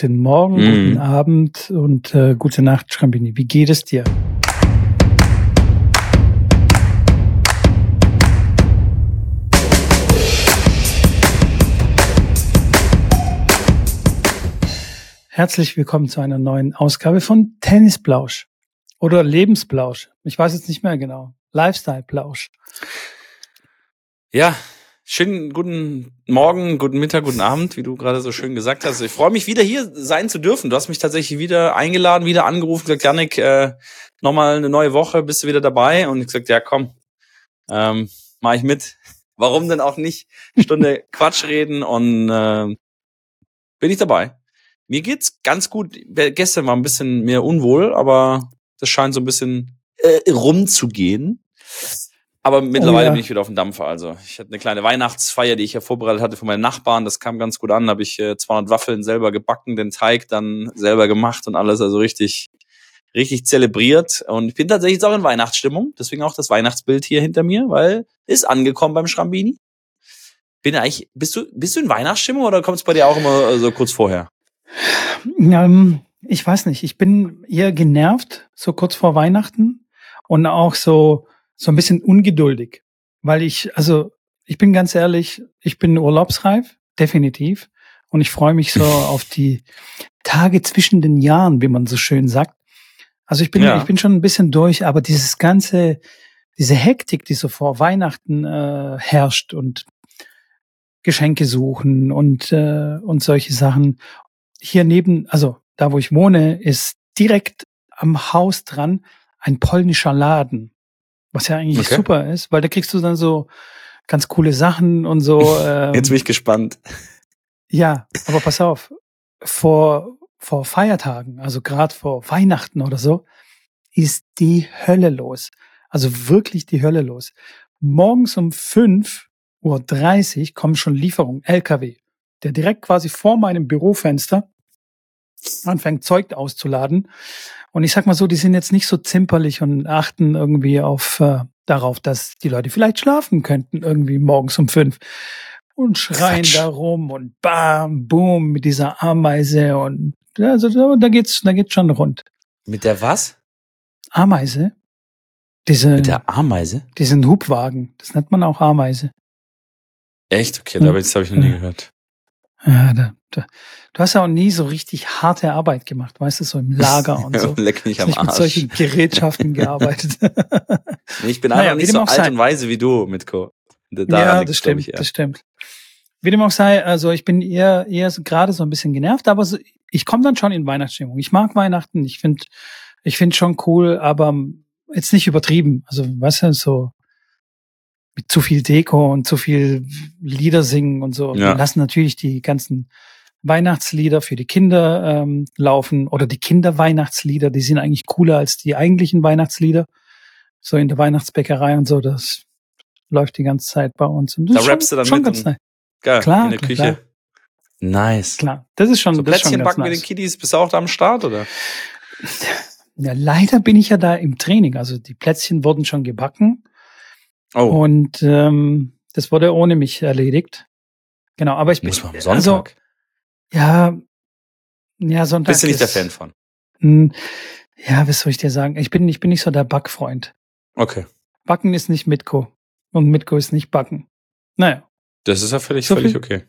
Guten Morgen, Mhm. guten Abend und äh, gute Nacht, Schrambini. Wie geht es dir? Herzlich willkommen zu einer neuen Ausgabe von Tennisblausch oder Lebensblausch. Ich weiß jetzt nicht mehr genau. Lifestyle-Blausch. Ja, schönen guten Morgen, guten Mittag, guten Abend, wie du gerade so schön gesagt hast. Ich freue mich wieder hier sein zu dürfen. Du hast mich tatsächlich wieder eingeladen, wieder angerufen, gesagt, Janik, äh, nochmal eine neue Woche, bist du wieder dabei? Und ich gesagt, ja komm, ähm, mach ich mit. Warum denn auch nicht? Stunde Quatsch reden und äh, bin ich dabei. Mir geht's ganz gut. Gestern war ein bisschen mehr unwohl, aber das scheint so ein bisschen äh, rumzugehen. Aber mittlerweile ja. bin ich wieder auf dem Dampfer. Also ich hatte eine kleine Weihnachtsfeier, die ich ja vorbereitet hatte für meine Nachbarn. Das kam ganz gut an. Da habe ich äh, 200 Waffeln selber gebacken, den Teig dann selber gemacht und alles. Also richtig, richtig zelebriert. Und ich bin tatsächlich jetzt auch in Weihnachtsstimmung. Deswegen auch das Weihnachtsbild hier hinter mir, weil ist angekommen beim Schrambini. Bin eigentlich, bist du, bist du in Weihnachtsstimmung oder kommt es bei dir auch immer äh, so kurz vorher? Ähm, ich weiß nicht, ich bin eher genervt, so kurz vor Weihnachten und auch so, so ein bisschen ungeduldig, weil ich, also ich bin ganz ehrlich, ich bin urlaubsreif, definitiv. Und ich freue mich so auf die Tage zwischen den Jahren, wie man so schön sagt. Also ich bin, Ja. ich bin schon ein bisschen durch, aber dieses ganze, diese Hektik, die so vor Weihnachten äh, herrscht und Geschenke suchen und, äh, und solche Sachen. Hier neben, also da wo ich wohne, ist direkt am Haus dran ein polnischer Laden. Was ja eigentlich Okay. super ist, weil da kriegst du dann so ganz coole Sachen und so. Ähm, Jetzt bin ich gespannt. ja, aber pass auf, vor, vor Feiertagen, also gerade vor Weihnachten oder so, ist die Hölle los. Also wirklich die Hölle los. Morgens um 5.30 Uhr kommen schon Lieferungen, LKW, der direkt quasi vor meinem Bürofenster anfängt, Zeug auszuladen. Und ich sag mal so, die sind jetzt nicht so zimperlich und achten irgendwie auf äh, darauf, dass die Leute vielleicht schlafen könnten, irgendwie morgens um fünf und schreien Quatsch. da rum und bam, boom mit dieser Ameise und ja, also da, geht's, da geht's schon rund. Mit der was? Ameise, diese, Mit der Ameise? diesen Hubwagen, das nennt man auch Ameise. Echt? Okay, da das habe ich noch nie gehört. Ja, da, du hast ja auch nie so richtig harte Arbeit gemacht, weißt du, so im Lager und so. Leck mich am nicht mit Arsch. solchen Gerätschaften gearbeitet. Nee, ich bin Naja, einfach nicht so alt und weise wie du, Mitko. Da- ja, das stimmt, ich, das stimmt. Wie dem auch sei, also ich bin eher, eher so, gerade so ein bisschen genervt, aber so, ich komme dann schon in Weihnachtsstimmung. Ich mag Weihnachten, ich finde ich finde schon cool, aber jetzt nicht übertrieben. Also, weißt du, so mit zu viel Deko und zu viel Lieder singen und so. Ja. Wir lassen natürlich die ganzen Weihnachtslieder für die Kinder ähm, laufen oder die Kinderweihnachtslieder, die sind eigentlich cooler als die eigentlichen Weihnachtslieder. So in der Weihnachtsbäckerei und so, das läuft die ganze Zeit bei uns. Und Da schon, rappst du dann schon mit ganz nice. Geil, Klar, in der Küche. klar. Nice. Klar, das ist schon, So schon Plätzchen ganz backen mit nice. den Kiddies, bist du auch da am Start, oder? Ja, leider bin ich ja da im Training. Also die Plätzchen wurden schon gebacken Oh, und ähm, das wurde ohne mich erledigt. Genau, aber ich bin muss man am also Sonntag. Ja, ja Sonntag. Bist du nicht der ist- Fan von? Hm, Ja, was soll ich dir sagen? Ich bin, ich bin nicht so der Backfreund. Okay. Backen ist nicht Mitko und Mitko ist nicht Backen. Naja, Das ist ja völlig, So völlig viel- okay.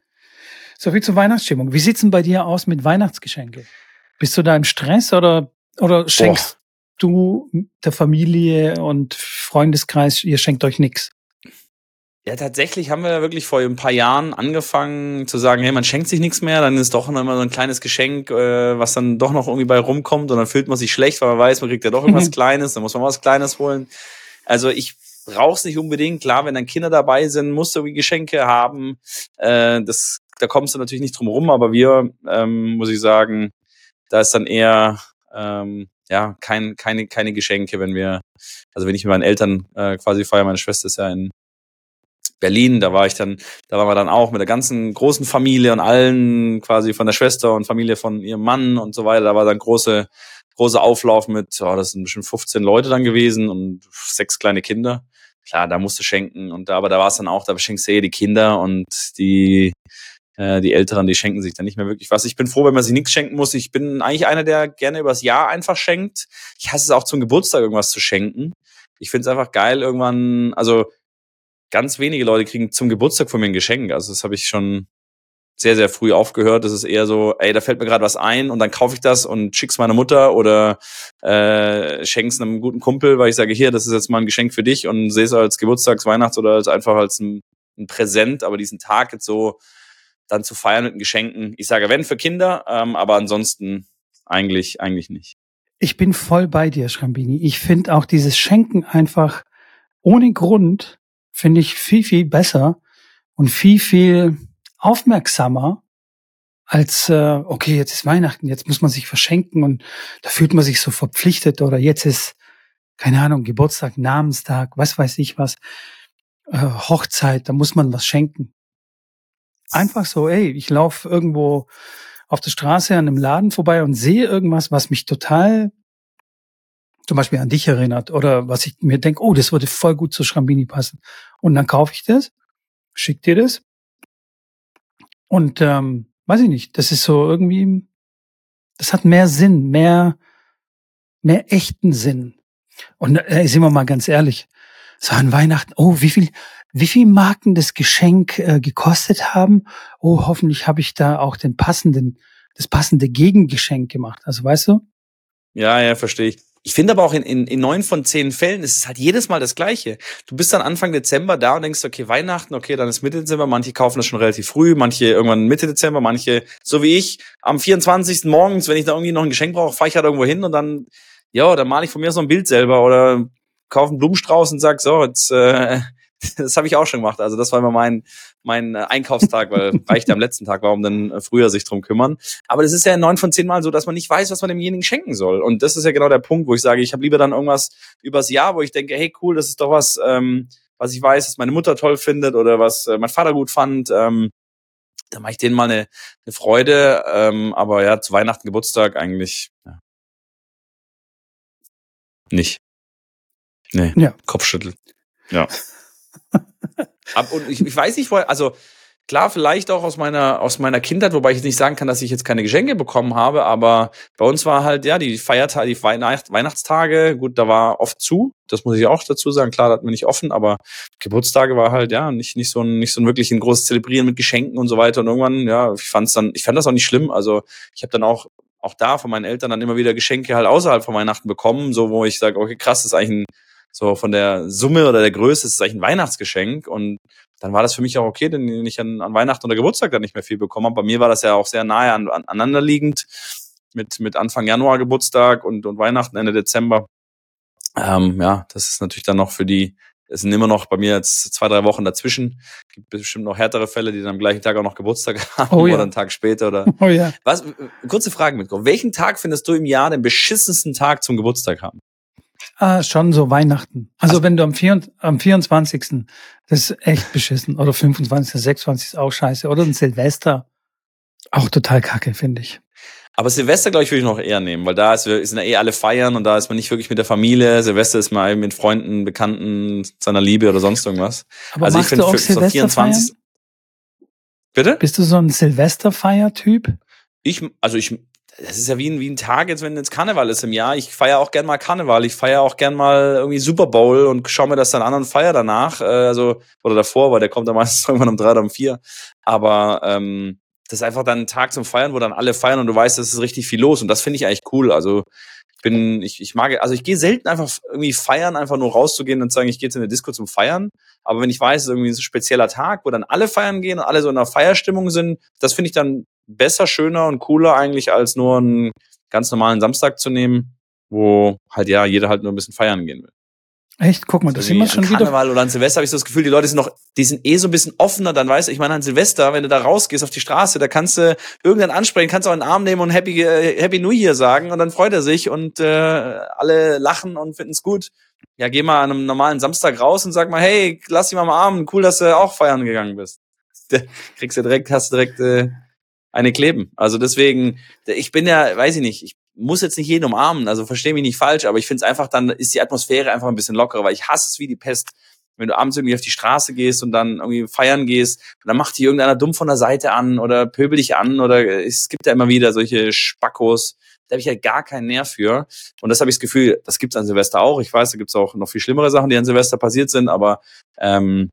so viel zur Weihnachtsstimmung. Wie sieht's denn bei dir aus mit Weihnachtsgeschenke? Bist du da im Stress oder oder schenkst du der Familie und Freundeskreis, ihr schenkt euch nix? Ja, tatsächlich haben wir ja wirklich vor ein paar Jahren angefangen zu sagen, hey, man schenkt sich nichts mehr, dann ist doch immer so ein kleines Geschenk, äh, was dann doch noch irgendwie bei rumkommt und dann fühlt man sich schlecht, weil man weiß, man kriegt ja doch irgendwas Kleines, dann muss man was Kleines holen. Also ich brauch's nicht unbedingt. Klar, wenn dann Kinder dabei sind, musst du irgendwie Geschenke haben. Äh, das, da kommst du natürlich nicht drum rum, aber wir, ähm, muss ich sagen, da ist dann eher ähm, ja kein, keine, keine Geschenke, wenn wir, also wenn ich mit meinen Eltern äh, quasi feiere, meine Schwester ist ja in Berlin, da war ich dann, da waren wir dann auch mit der ganzen großen Familie und allen quasi von der Schwester und Familie von ihrem Mann und so weiter. Da war dann große, große Auflauf mit, oh, das sind bestimmt 15 Leute dann gewesen und sechs kleine Kinder. Klar, da musst du schenken und da, aber da war es dann auch, da schenkst du eh die Kinder und die, Äh, die Älteren, die schenken sich dann nicht mehr wirklich was. Ich bin froh, wenn man sich nichts schenken muss. Ich bin eigentlich einer, der gerne übers Jahr einfach schenkt. Ich hasse es auch zum Geburtstag irgendwas zu schenken. Ich finde es einfach geil, irgendwann, also ganz wenige Leute kriegen zum Geburtstag von mir ein Geschenk. Also das habe ich schon sehr, sehr früh aufgehört. Das ist eher so, ey, da fällt mir gerade was ein und dann kaufe ich das und schick's meiner Mutter oder äh, schenk's einem guten Kumpel, weil ich sage, hier, das ist jetzt mal ein Geschenk für dich und sehe es als Geburtstags-, Weihnachts- oder als einfach als ein, ein Präsent, aber diesen Tag jetzt so dann zu feiern mit Geschenken. Ich sage, wenn für Kinder, ähm, aber ansonsten eigentlich, eigentlich nicht. Ich bin voll bei dir, Schrambini. Ich finde auch dieses Schenken einfach ohne Grund, finde ich viel, viel besser und viel, viel aufmerksamer als, äh, okay, jetzt ist Weihnachten, jetzt muss man sich verschenken und da fühlt man sich so verpflichtet oder jetzt ist, keine Ahnung, Geburtstag, Namenstag, was weiß ich was, äh, Hochzeit, da muss man was schenken. Einfach so, ey, ich laufe irgendwo auf der Straße an einem Laden vorbei und sehe irgendwas, was mich total zum Beispiel an dich erinnert oder was ich mir denke, oh, das würde voll gut zu Schrambini passen. Und dann kaufe ich das, schick dir das und ähm, weiß ich nicht, das ist so irgendwie, das hat mehr Sinn, mehr, mehr echten Sinn. Und äh, sind wir mal ganz ehrlich, so an Weihnachten, oh, wie viel, wie viel Marken das Geschenk äh, gekostet haben? Oh, hoffentlich habe ich da auch den passenden, das passende Gegengeschenk gemacht. Also weißt du? Ja, ja, verstehe ich. Ich finde aber auch in, in, in neun von zehn Fällen ist es halt jedes Mal das Gleiche. Du bist dann Anfang Dezember da und denkst, okay, Weihnachten, okay, dann ist Mitte Dezember. Manche kaufen das schon relativ früh, manche irgendwann Mitte Dezember, manche, so wie ich, am 24. morgens, wenn ich da irgendwie noch ein Geschenk brauche, fahre ich halt irgendwo hin und dann, ja, dann male ich von mir so ein Bild selber oder kaufe einen Blumenstrauß und sag, so, jetzt, äh, das habe ich auch schon gemacht. Also das war immer mein, mein äh, Einkaufstag, weil reicht am letzten Tag, warum dann äh, früher sich drum kümmern. Aber das ist ja neun von zehn Mal so, dass man nicht weiß, was man demjenigen schenken soll. Und das ist ja genau der Punkt, wo ich sage, ich habe lieber dann irgendwas übers Jahr, wo ich denke, hey cool, das ist doch was, ähm, was ich weiß, was meine Mutter toll findet oder was äh, mein Vater gut fand. Ähm, da mache ich denen mal eine, eine Freude. Ähm, aber ja, zu Weihnachten, Geburtstag eigentlich ja. nicht. Nee, ja. Kopfschüttel. Ja. Ab, und ich, ich weiß nicht, wo, also klar, vielleicht auch aus meiner, aus meiner Kindheit, wobei ich jetzt nicht sagen kann, dass ich jetzt keine Geschenke bekommen habe, aber bei uns war halt, ja, die Feiertage, die Weihnacht, Weihnachtstage, gut, da war oft zu, das muss ich auch dazu sagen, klar, da hatten wir nicht offen, aber Geburtstage war halt, ja, nicht, nicht so ein, nicht so ein wirklich ein großes Zelebrieren mit Geschenken und so weiter und irgendwann, ja, ich fand's dann, ich fand das auch nicht schlimm, also ich habe dann auch auch da von meinen Eltern dann immer wieder Geschenke halt außerhalb von Weihnachten bekommen, so wo ich sage, okay, krass, das ist eigentlich ein so von der Summe oder der Größe ist es eigentlich ein Weihnachtsgeschenk und dann war das für mich auch okay, denn ich an, an Weihnachten oder Geburtstag dann nicht mehr viel bekommen habe. Bei mir war das ja auch sehr nahe an, an, aneinander liegend mit, mit Anfang Januar Geburtstag und, und Weihnachten Ende Dezember. Ähm, ja, das ist natürlich dann noch für die, es sind immer noch bei mir jetzt zwei, drei Wochen dazwischen. Gibt bestimmt noch härtere Fälle, die dann am gleichen Tag auch noch Geburtstag haben oh, ja. oder einen Tag später oder. Oh ja. Was, kurze Frage mit. Welchen Tag findest du im Jahr den beschissensten Tag zum Geburtstag haben? Ah, schon so Weihnachten. Also, also wenn du am, 4, am 24. Das ist echt beschissen. Oder 25., 26. ist auch scheiße. Oder ein Silvester. Auch total kacke, finde ich. Aber Silvester, glaube ich, würde ich noch eher nehmen, weil da ist, sind ja eh alle feiern und da ist man nicht wirklich mit der Familie. Silvester ist mal mit Freunden, Bekannten, seiner Liebe oder sonst irgendwas. Aber also ich finde, so 24. Bitte? Bist du so ein Silvesterfeier-Typ? Ich, also ich, das ist ja wie ein, wie ein Tag, jetzt wenn jetzt Karneval ist im Jahr. Ich feiere auch gern mal Karneval. Ich feiere auch gern mal irgendwie Super Bowl und schaue mir das dann an und feiere danach. Äh, also, oder davor, weil der kommt dann meistens irgendwann um drei oder um vier. Aber ähm, das ist einfach dann ein Tag zum Feiern, wo dann alle feiern und du weißt, es ist richtig viel los. Und das finde ich eigentlich cool. Also ich bin, ich, ich mag, also ich gehe selten einfach irgendwie feiern, einfach nur rauszugehen und sagen, ich gehe jetzt in eine Disco zum Feiern. Aber wenn ich weiß, es ist irgendwie ein spezieller Tag, wo dann alle feiern gehen und alle so in einer Feierstimmung sind, das finde ich dann besser, schöner und cooler eigentlich, als nur einen ganz normalen Samstag zu nehmen, wo halt ja jeder halt nur ein bisschen feiern gehen will. Echt? Guck mal, das sind wir schon wieder. Karneval oder an Silvester habe ich so das Gefühl, die Leute sind noch, die sind eh so ein bisschen offener, dann weißt du, ich meine an Silvester, wenn du da rausgehst auf die Straße, da kannst du irgendeinen ansprechen, kannst auch einen Arm nehmen und Happy, äh, Happy New Year sagen und dann freut er sich und äh, alle lachen und finden es gut. Ja, geh mal an einem normalen Samstag raus und sag mal, hey, lass dich mal am Arm, cool, dass du auch feiern gegangen bist. Kriegst du direkt, hast du direkt äh, eine kleben. Also deswegen, ich bin ja, weiß ich nicht, ich muss jetzt nicht jeden umarmen, also verstehe mich nicht falsch, aber ich finde es einfach, dann ist die Atmosphäre einfach ein bisschen lockerer, weil ich hasse es wie die Pest, wenn du abends irgendwie auf die Straße gehst und dann irgendwie feiern gehst, dann macht dich irgendeiner dumm von der Seite an oder pöbel dich an oder es gibt ja immer wieder solche Spackos. Da habe ich halt gar keinen Nerv für. Und das habe ich das Gefühl, das gibt's an Silvester auch. Ich weiß, da gibt's auch noch viel schlimmere Sachen, die an Silvester passiert sind, aber ähm,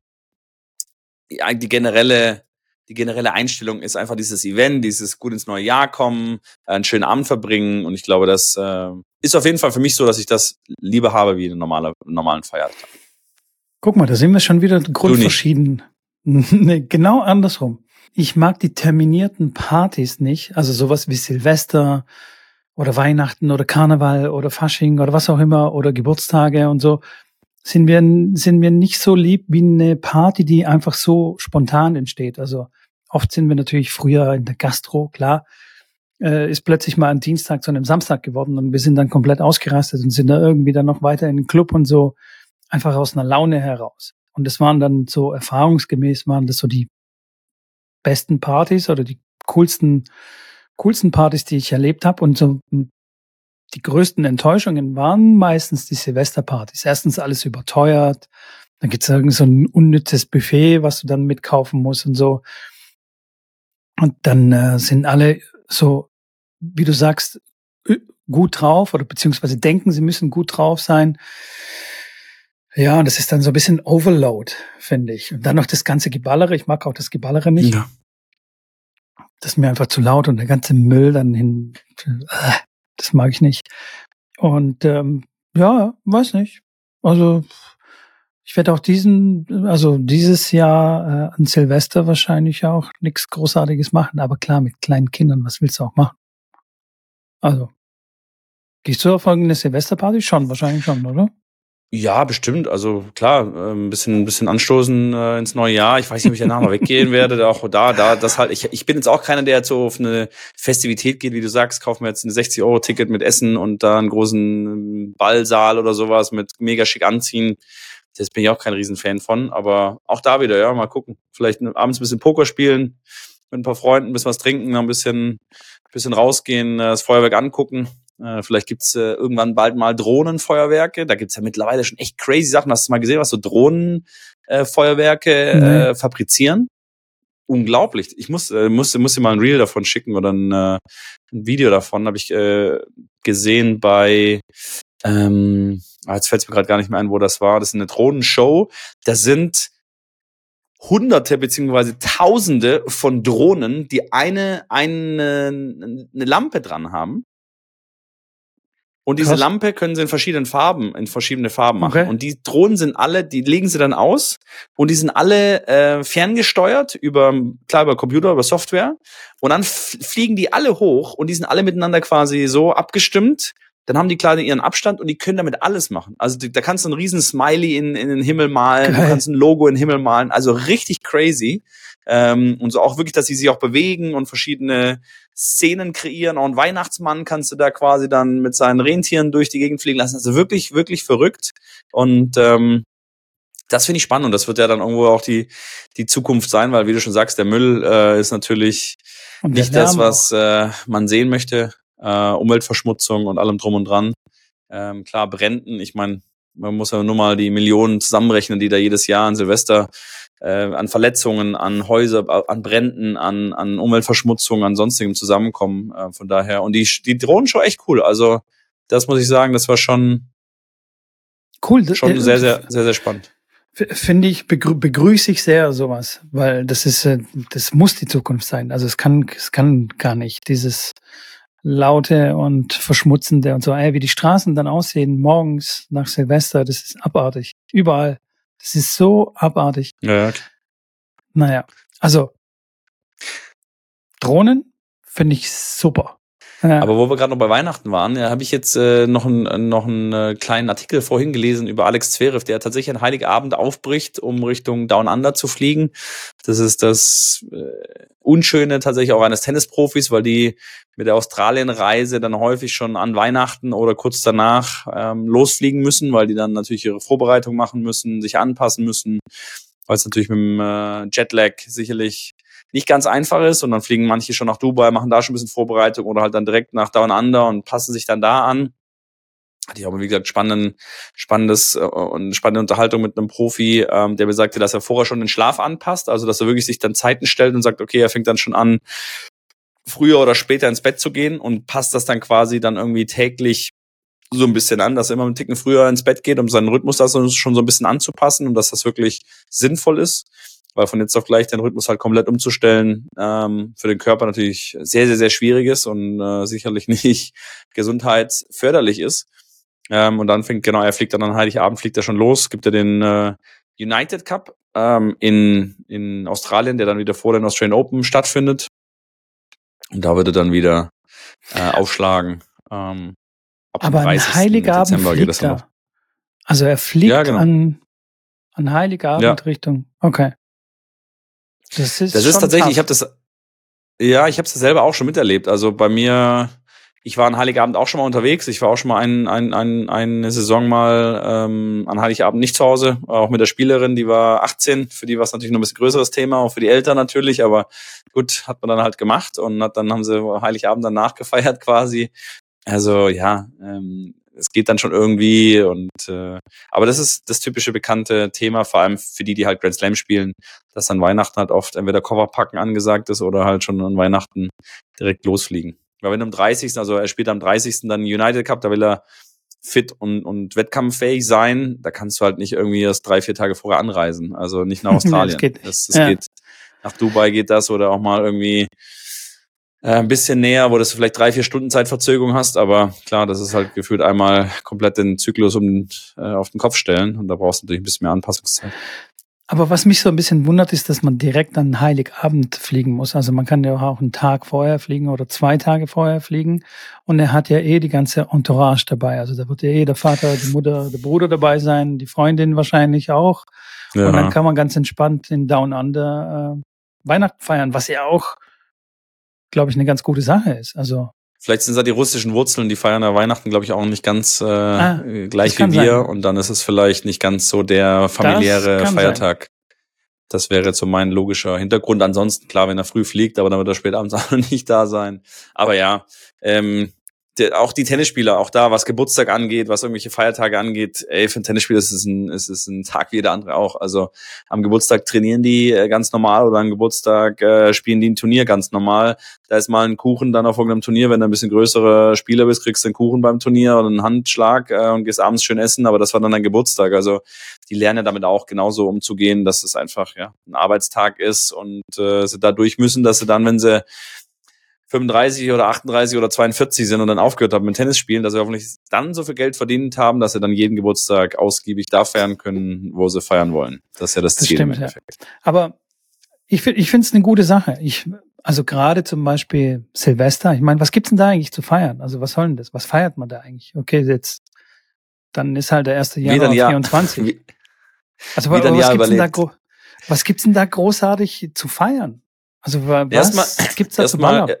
die generelle die generelle Einstellung ist einfach dieses Event, dieses gut ins neue Jahr kommen, einen schönen Abend verbringen. Und ich glaube, das äh, ist auf jeden Fall für mich so, dass ich das lieber habe wie einen normale, normalen Feiertag. Guck mal, da sind wir schon wieder grundverschieden. nee, genau andersrum. Ich mag die terminierten Partys nicht, also sowas wie Silvester oder Weihnachten oder Karneval oder Fasching oder was auch immer oder Geburtstage und so sind wir, sind wir nicht so lieb wie eine Party, die einfach so spontan entsteht. Also oft sind wir natürlich früher in der Gastro, klar, äh, ist plötzlich mal ein Dienstag zu einem Samstag geworden und wir sind dann komplett ausgerastet und sind da irgendwie dann noch weiter in den Club und so, einfach aus einer Laune heraus. Und das waren dann so erfahrungsgemäß waren das so die besten Partys oder die coolsten, coolsten Partys, die ich erlebt habe. Und so die größten Enttäuschungen waren meistens die Silvesterpartys. Erstens alles überteuert, dann gibt's irgend so ein unnützes Buffet, was du dann mitkaufen musst und so. Und dann äh, sind alle so, wie du sagst, gut drauf oder beziehungsweise denken, sie müssen gut drauf sein. Ja, und das ist dann so ein bisschen Overload, finde ich. Und dann noch das ganze Geballere. Ich mag auch das Geballere nicht. Ja. Das ist mir einfach zu laut und der ganze Müll dann hin. Äh, das mag ich nicht. Und ähm, ja, weiß nicht. Also ich werde auch diesen, also dieses Jahr äh, an Silvester wahrscheinlich auch nichts Großartiges machen. Aber klar, mit kleinen Kindern, was willst du auch machen? Also, gehst du auf irgendeine Silvesterparty? Schon, wahrscheinlich schon, oder? Ja, bestimmt. Also klar, äh, ein bisschen, ein bisschen anstoßen äh, ins neue Jahr. Ich weiß nicht, ob ich danach mal weggehen werde. Auch da, da, das halt. Ich, ich bin jetzt auch keiner, der jetzt so auf eine Festivität geht, wie du sagst. Kaufen wir jetzt ein 60 Euro Ticket mit Essen und da einen großen ähm, Ballsaal oder sowas mit mega schick anziehen. Das bin ich auch kein Riesenfan von. Aber auch da wieder, ja, mal gucken. Vielleicht abends ein bisschen Poker spielen mit ein paar Freunden, ein bisschen was trinken, ein bisschen, bisschen rausgehen, äh, das Feuerwerk angucken äh, vielleicht gibt's äh, irgendwann bald mal Drohnenfeuerwerke. Da gibt's ja mittlerweile schon echt crazy Sachen. Hast du mal gesehen, was so Drohnenfeuerwerke äh, fabrizieren? Unglaublich. Ich muss, äh, muss, muss dir mal ein Reel davon schicken oder ein, äh, ein Video davon. Habe ich äh, gesehen bei ähm, ah, jetzt fällt es mir gerade gar nicht mehr ein, wo das war. Das ist eine Drohnenshow. Da sind Hunderte beziehungsweise Tausende von Drohnen, die eine, eine, eine Lampe dran haben. Und diese Krass. Lampe können sie in verschiedenen Farben, in verschiedene Farben machen. Okay. Und die Drohnen sind alle, die legen sie dann aus und die sind alle äh, ferngesteuert über, klar, über Computer, über Software. Und dann fliegen die alle hoch und die sind alle miteinander quasi so abgestimmt. Dann haben die klar ihren Abstand und die können damit alles machen. Also da kannst du einen riesen Smiley in, in den Himmel malen, Geil. du kannst ein Logo in den Himmel malen. Also richtig crazy. Ähm, und so auch wirklich, dass sie sich auch bewegen und verschiedene Szenen kreieren. Auch ein Weihnachtsmann kannst du da quasi dann mit seinen Rentieren durch die Gegend fliegen lassen. Also wirklich, wirklich verrückt. Und ähm, das finde ich spannend und das wird ja dann irgendwo auch die, die Zukunft sein, weil wie du schon sagst, der Müll äh, ist natürlich nicht das, was äh, man sehen möchte. Äh, Umweltverschmutzung und allem drum und dran. Ähm, klar, Bränden, ich meine, man muss ja nur mal die Millionen zusammenrechnen, die da jedes Jahr an Silvester äh, an Verletzungen, an Häuser, an Bränden, an, an Umweltverschmutzung, an sonstigem zusammenkommen. Äh, von daher. Und die, die Drohnenshow echt cool. Also, das muss ich sagen, das war schon cool. Schon äh, sehr, sehr, sehr, sehr spannend. Finde ich, begrü begrüße ich sehr sowas, weil das ist, äh, das muss die Zukunft sein. Also es kann, es kann gar nicht dieses laute und verschmutzende und so, ey, wie die Straßen dann aussehen morgens nach Silvester, das ist abartig. Überall. Das ist so abartig. Ja. Naja, also Drohnen finde ich super. Aber wo wir gerade noch bei Weihnachten waren, ja, habe ich jetzt äh, noch, ein, noch einen äh, kleinen Artikel vorhin gelesen über Alex Zverev, der tatsächlich an Heiligabend aufbricht, um Richtung Down Under zu fliegen. Das ist das äh, Unschöne tatsächlich auch eines Tennisprofis, weil die mit der Australienreise dann häufig schon an Weihnachten oder kurz danach ähm, losfliegen müssen, weil die dann natürlich ihre Vorbereitung machen müssen, sich anpassen müssen, weil es natürlich mit dem äh, Jetlag sicherlich nicht ganz einfach ist und dann fliegen manche schon nach Dubai, machen da schon ein bisschen Vorbereitung oder halt dann direkt nach Down Under und passen sich dann da an. hatte ich auch, wie gesagt, spannenden, spannendes äh, und spannende Unterhaltung mit einem Profi, ähm, der mir sagte, dass er vorher schon den Schlaf anpasst, also dass er wirklich sich dann Zeiten stellt und sagt, okay, er fängt dann schon an, früher oder später ins Bett zu gehen und passt das dann quasi dann irgendwie täglich so ein bisschen an, dass er immer einen Ticken früher ins Bett geht, um seinen Rhythmus da schon so ein bisschen anzupassen und dass das wirklich sinnvoll ist. Weil von jetzt auf gleich den Rhythmus halt komplett umzustellen, ähm, für den Körper natürlich sehr, sehr, sehr schwierig ist und äh, sicherlich nicht gesundheitsförderlich ist. Ähm, und dann fängt, genau, er fliegt dann an Heiligabend, fliegt er schon los, gibt er den äh, United Cup ähm, in, in Australien, der dann wieder vor den Australian Open stattfindet. Und da wird er dann wieder äh, aufschlagen. Ähm, Aber an Heiligabend Dezember fliegt er. Also er fliegt ja, genau. an, an Heiligabend ja. Richtung. Okay. Das ist, das ist tatsächlich, tough. ich habe das, ja, ich habe es selber auch schon miterlebt. Also bei mir ich war an Heiligabend auch schon mal unterwegs. Ich war auch schon mal ein, ein, ein, eine Saison mal ähm, an Heiligabend nicht zu Hause, auch mit der Spielerin, die war 18. Für die war es natürlich noch ein bisschen größeres Thema, auch für die Eltern natürlich, aber gut, hat man dann halt gemacht und hat, dann haben sie Heiligabend danach gefeiert quasi. Also ja, ähm, es geht dann schon irgendwie und äh, aber das ist das typische bekannte Thema, vor allem für die, die halt Grand Slam spielen, dass an Weihnachten halt oft entweder Coverpacken angesagt ist oder halt schon an Weihnachten direkt losfliegen. Weil wenn am 30., also er spielt am 30. dann United Cup, da will er fit und, und wettkampffähig sein, da kannst du halt nicht irgendwie erst drei, vier Tage vorher anreisen. Also nicht nach Australien. das geht, das, das ja. geht, nach Dubai geht das oder auch mal irgendwie äh, ein bisschen näher, wo du vielleicht drei, vier Stunden Zeitverzögerung hast, aber klar, das ist halt gefühlt einmal komplett den Zyklus um, äh, auf den Kopf stellen und da brauchst du natürlich ein bisschen mehr Anpassungszeit. Aber was mich so ein bisschen wundert, ist, dass man direkt an Heiligabend fliegen muss. Also man kann ja auch einen Tag vorher fliegen oder zwei Tage vorher fliegen. Und er hat ja eh die ganze Entourage dabei. Also da wird ja eh der Vater, die Mutter, der Bruder dabei sein, die Freundin wahrscheinlich auch. Ja. Und dann kann man ganz entspannt in Down Under äh, Weihnachten feiern, was ja auch, glaube ich, eine ganz gute Sache ist. Also Vielleicht sind da die russischen Wurzeln, die feiern ja Weihnachten, glaube ich, auch nicht ganz äh, ah, gleich wie wir. Sein. Und dann ist es vielleicht nicht ganz so der familiäre Feiertag. Sein. Das wäre so mein logischer Hintergrund. Ansonsten, klar, wenn er früh fliegt, aber dann wird er spät abends auch noch nicht da sein. Aber ja, ähm, auch die Tennisspieler, auch da, was Geburtstag angeht, was irgendwelche Feiertage angeht, ey, für ein Tennisspieler ist es ein, ist es ein Tag wie jeder andere auch. Also am Geburtstag trainieren die äh, ganz normal oder am Geburtstag äh, spielen die ein Turnier ganz normal. Da ist mal ein Kuchen dann auf irgendeinem Turnier, wenn du ein bisschen größere Spieler bist, kriegst du einen Kuchen beim Turnier oder einen Handschlag äh, und gehst abends schön essen, aber das war dann ein Geburtstag. Also die lernen damit auch genauso umzugehen, dass es einfach ja ein Arbeitstag ist und äh, sie da durch müssen, dass sie dann, wenn sie 35 oder 38 oder 42 sind und dann aufgehört haben mit Tennis spielen, dass sie hoffentlich dann so viel Geld verdient haben, dass sie dann jeden Geburtstag ausgiebig da feiern können, wo sie feiern wollen. Das ist ja das, das Ziel stimmt, im Endeffekt. Ja. Aber ich finde ich finde es eine gute Sache. Ich, also gerade zum Beispiel Silvester, ich meine, was gibt's denn da eigentlich zu feiern? Also was soll denn das? Was feiert man da eigentlich? Okay, jetzt, dann ist halt der 1. Januar Jahr. 24. Wie, also was, was, gibt's denn da, was gibt's denn da großartig zu feiern? Also was erstmal, gibt's da erstmal, zu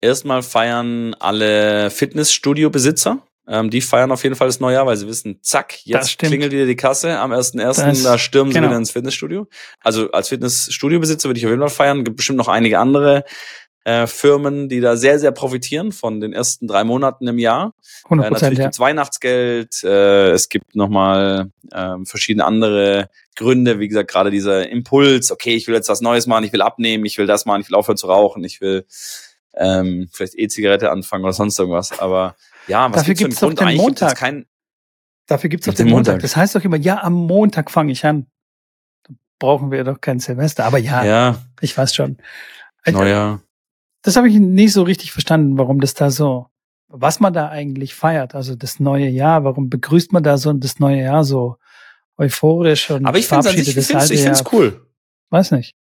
Erstmal feiern alle Fitnessstudio-Besitzer. Ähm, die feiern auf jeden Fall das neue Jahr, weil sie wissen, zack, jetzt klingelt wieder die Kasse am 1.1., da stürmen genau. sie wieder ins Fitnessstudio. Also als Fitnessstudio-Besitzer würde ich auf jeden Fall feiern. Gibt bestimmt noch einige andere äh, Firmen, die da sehr, sehr profitieren von den ersten drei Monaten im Jahr. 100%, äh, natürlich ja. gibt's Weihnachtsgeld, äh, es gibt nochmal äh, verschiedene andere Gründe, wie gesagt, gerade dieser Impuls, okay, ich will jetzt was Neues machen, ich will abnehmen, ich will das machen, ich will aufhören zu rauchen, ich will ähm, vielleicht E-Zigarette anfangen oder sonst irgendwas. Aber ja, was Dafür gibt's, gibt's doch den Montag. Kein Dafür gibt's doch den Montag. Montag. Das heißt doch immer, ja, am Montag fange ich an. Da brauchen wir doch kein Silvester. Aber ja, ja. ich weiß schon. Naja. Das habe ich nicht so richtig verstanden, warum das da so, was man da eigentlich feiert. Also das neue Jahr, warum begrüßt man da so das neue Jahr so euphorisch und Aber ich finde es cool. Weiß nicht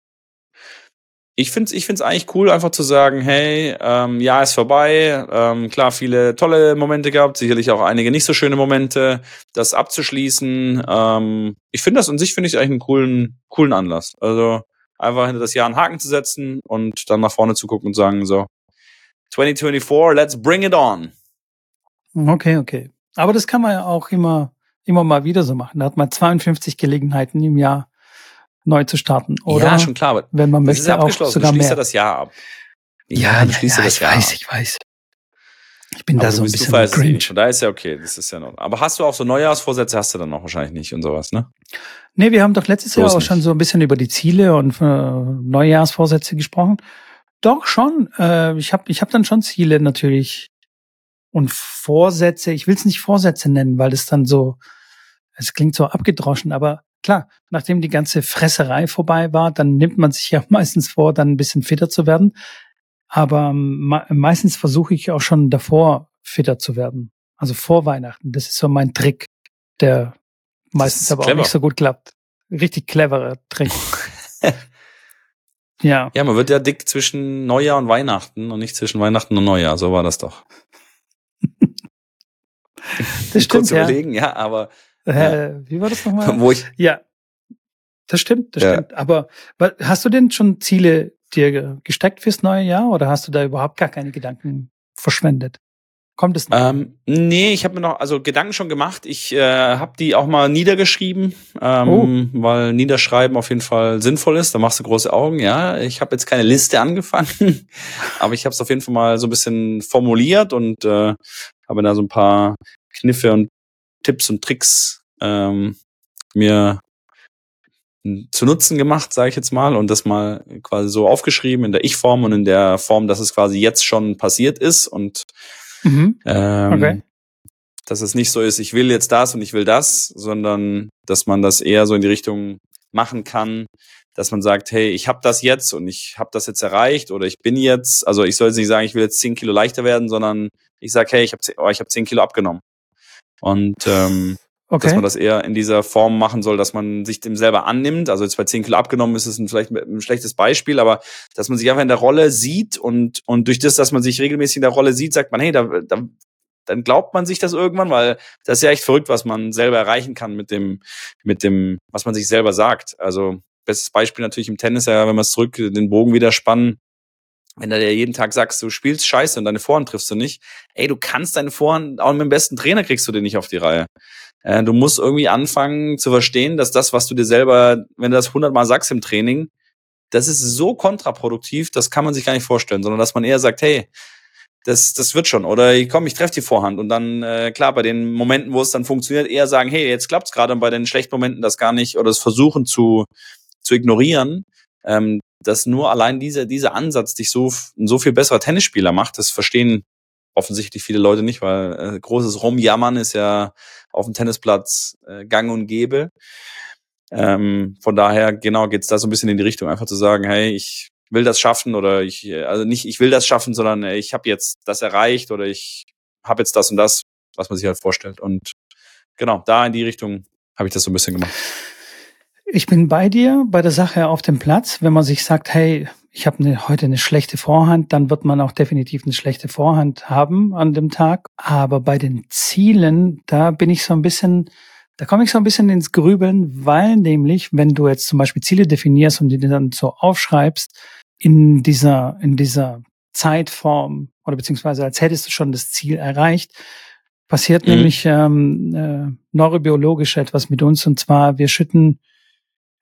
ich finde es ich find's eigentlich cool, einfach zu sagen, hey, ähm, Jahr ist vorbei. Ähm, klar, viele tolle Momente gehabt, sicherlich auch einige nicht so schöne Momente, das abzuschließen. Ähm, ich finde das an sich, finde ich eigentlich einen coolen, coolen Anlass. Also einfach hinter das Jahr einen Haken zu setzen und dann nach vorne zu gucken und sagen, so, 2024, let's bring it on. Okay, okay. Aber das kann man ja auch immer, immer mal wieder so machen. Da hat man 52 Gelegenheiten im Jahr neu zu starten. Oder ja, schon klar. Aber wenn man möchte, auch sogar du mehr. Ja das Jahr ab. Ja, ja, ja, ja ich Jahr weiß, ab. ich weiß. Ich bin Aber da so ein bisschen cringe. daher ist ja okay. Das ist ja noch. Aber hast du auch so Neujahrsvorsätze? Hast du dann noch wahrscheinlich nicht und sowas, ne? Nee, wir haben doch letztes So Jahr auch nicht. schon so ein bisschen über die Ziele und äh, Neujahrsvorsätze gesprochen. Doch schon. Äh, ich habe ich hab dann schon Ziele natürlich und Vorsätze. Ich will es nicht Vorsätze nennen, weil es dann so, es klingt so abgedroschen, aber klar, nachdem die ganze Fresserei vorbei war, dann nimmt man sich ja meistens vor, dann ein bisschen fitter zu werden. Aber me meistens versuche ich auch schon davor fitter zu werden. Also vor Weihnachten. Das ist so mein Trick, der meistens ist aber auch clever. nicht so gut klappt. Richtig cleverer Trick. ja. Ja, man wird ja dick zwischen Neujahr und Weihnachten und nicht zwischen Weihnachten und Neujahr. So war das doch. Das stimmt, Kurz ja. überlegen, ja, aber Äh, wie war das nochmal? wo ich, Ja, das stimmt, das Ja. stimmt. Aber hast du denn schon Ziele dir ge- gesteckt fürs neue Jahr oder hast du da überhaupt gar keine Gedanken verschwendet? Kommt es noch? Ähm, nee, ich habe mir noch also Gedanken schon gemacht. Ich äh, habe die auch mal niedergeschrieben, ähm, Oh. weil Niederschreiben auf jeden Fall sinnvoll ist. Da machst du große Augen. Ja, ich habe jetzt keine Liste angefangen, aber ich habe es auf jeden Fall mal so ein bisschen formuliert und äh, habe da so ein paar Kniffe und Tipps und Tricks ähm, mir zu Nutzen gemacht, sage ich jetzt mal, und das mal quasi so aufgeschrieben in der Ich-Form und in der Form, dass es quasi jetzt schon passiert ist und mhm. ähm, Okay. Dass es nicht so ist, ich will jetzt das und ich will das, sondern dass man das eher so in die Richtung machen kann, dass man sagt, hey, ich habe das jetzt und ich habe das jetzt erreicht oder ich bin jetzt, also ich soll jetzt nicht sagen, ich will jetzt 10 Kilo leichter werden, sondern ich sage, hey, ich habe oh, ich hab 10 Kilo abgenommen. Und ähm, dass Okay. man das eher in dieser Form machen soll, dass man sich dem selber annimmt. Also jetzt bei 10 Kilo abgenommen ist es ein, vielleicht ein schlechtes Beispiel, aber dass man sich einfach in der Rolle sieht und, und durch das, dass man sich regelmäßig in der Rolle sieht, sagt man, hey, da, da, dann glaubt man sich das irgendwann, weil das ist ja echt verrückt, was man selber erreichen kann mit dem, mit dem, was man sich selber sagt. Also bestes Beispiel natürlich im Tennis, ja, wenn wir es zurück den Bogen wieder spannen, wenn du dir jeden Tag sagst, du spielst scheiße und deine Vorhand triffst du nicht, ey, du kannst deine Vorhand, auch mit dem besten Trainer kriegst du den nicht auf die Reihe. Äh, du musst irgendwie anfangen zu verstehen, dass das, was du dir selber, wenn du das hundertmal sagst im Training, das ist so kontraproduktiv, das kann man sich gar nicht vorstellen, sondern dass man eher sagt, hey, das, das wird schon. Oder ich komm, ich treffe die Vorhand. Und dann, äh, klar, bei den Momenten, wo es dann funktioniert, eher sagen, hey, jetzt klappt's gerade und bei den schlechten Momenten das gar nicht oder das versuchen zu, zu ignorieren. Ähm, dass nur allein dieser, dieser Ansatz dich so so viel besserer Tennisspieler macht, das verstehen offensichtlich viele Leute nicht, weil äh, großes Rumjammern ist ja auf dem Tennisplatz äh, gang und gäbe. Ähm, von daher, genau, geht's da so ein bisschen in die Richtung, einfach zu sagen, hey, ich will das schaffen oder ich, äh, also nicht, ich will das schaffen, sondern äh, ich habe jetzt das erreicht oder ich habe jetzt das und das, was man sich halt vorstellt. Und genau, da in die Richtung habe ich das so ein bisschen gemacht. Ich bin bei dir bei der Sache auf dem Platz. Wenn man sich sagt, hey, ich habe eine, heute eine schlechte Vorhand, dann wird man auch definitiv eine schlechte Vorhand haben an dem Tag. Aber bei den Zielen, da bin ich so ein bisschen, da komme ich so ein bisschen ins Grübeln, weil nämlich, wenn du jetzt zum Beispiel Ziele definierst und die dann so aufschreibst, in dieser, in dieser Zeitform oder beziehungsweise als hättest du schon das Ziel erreicht, passiert Mhm. nämlich ähm, äh, neurobiologisch etwas mit uns und zwar wir schütten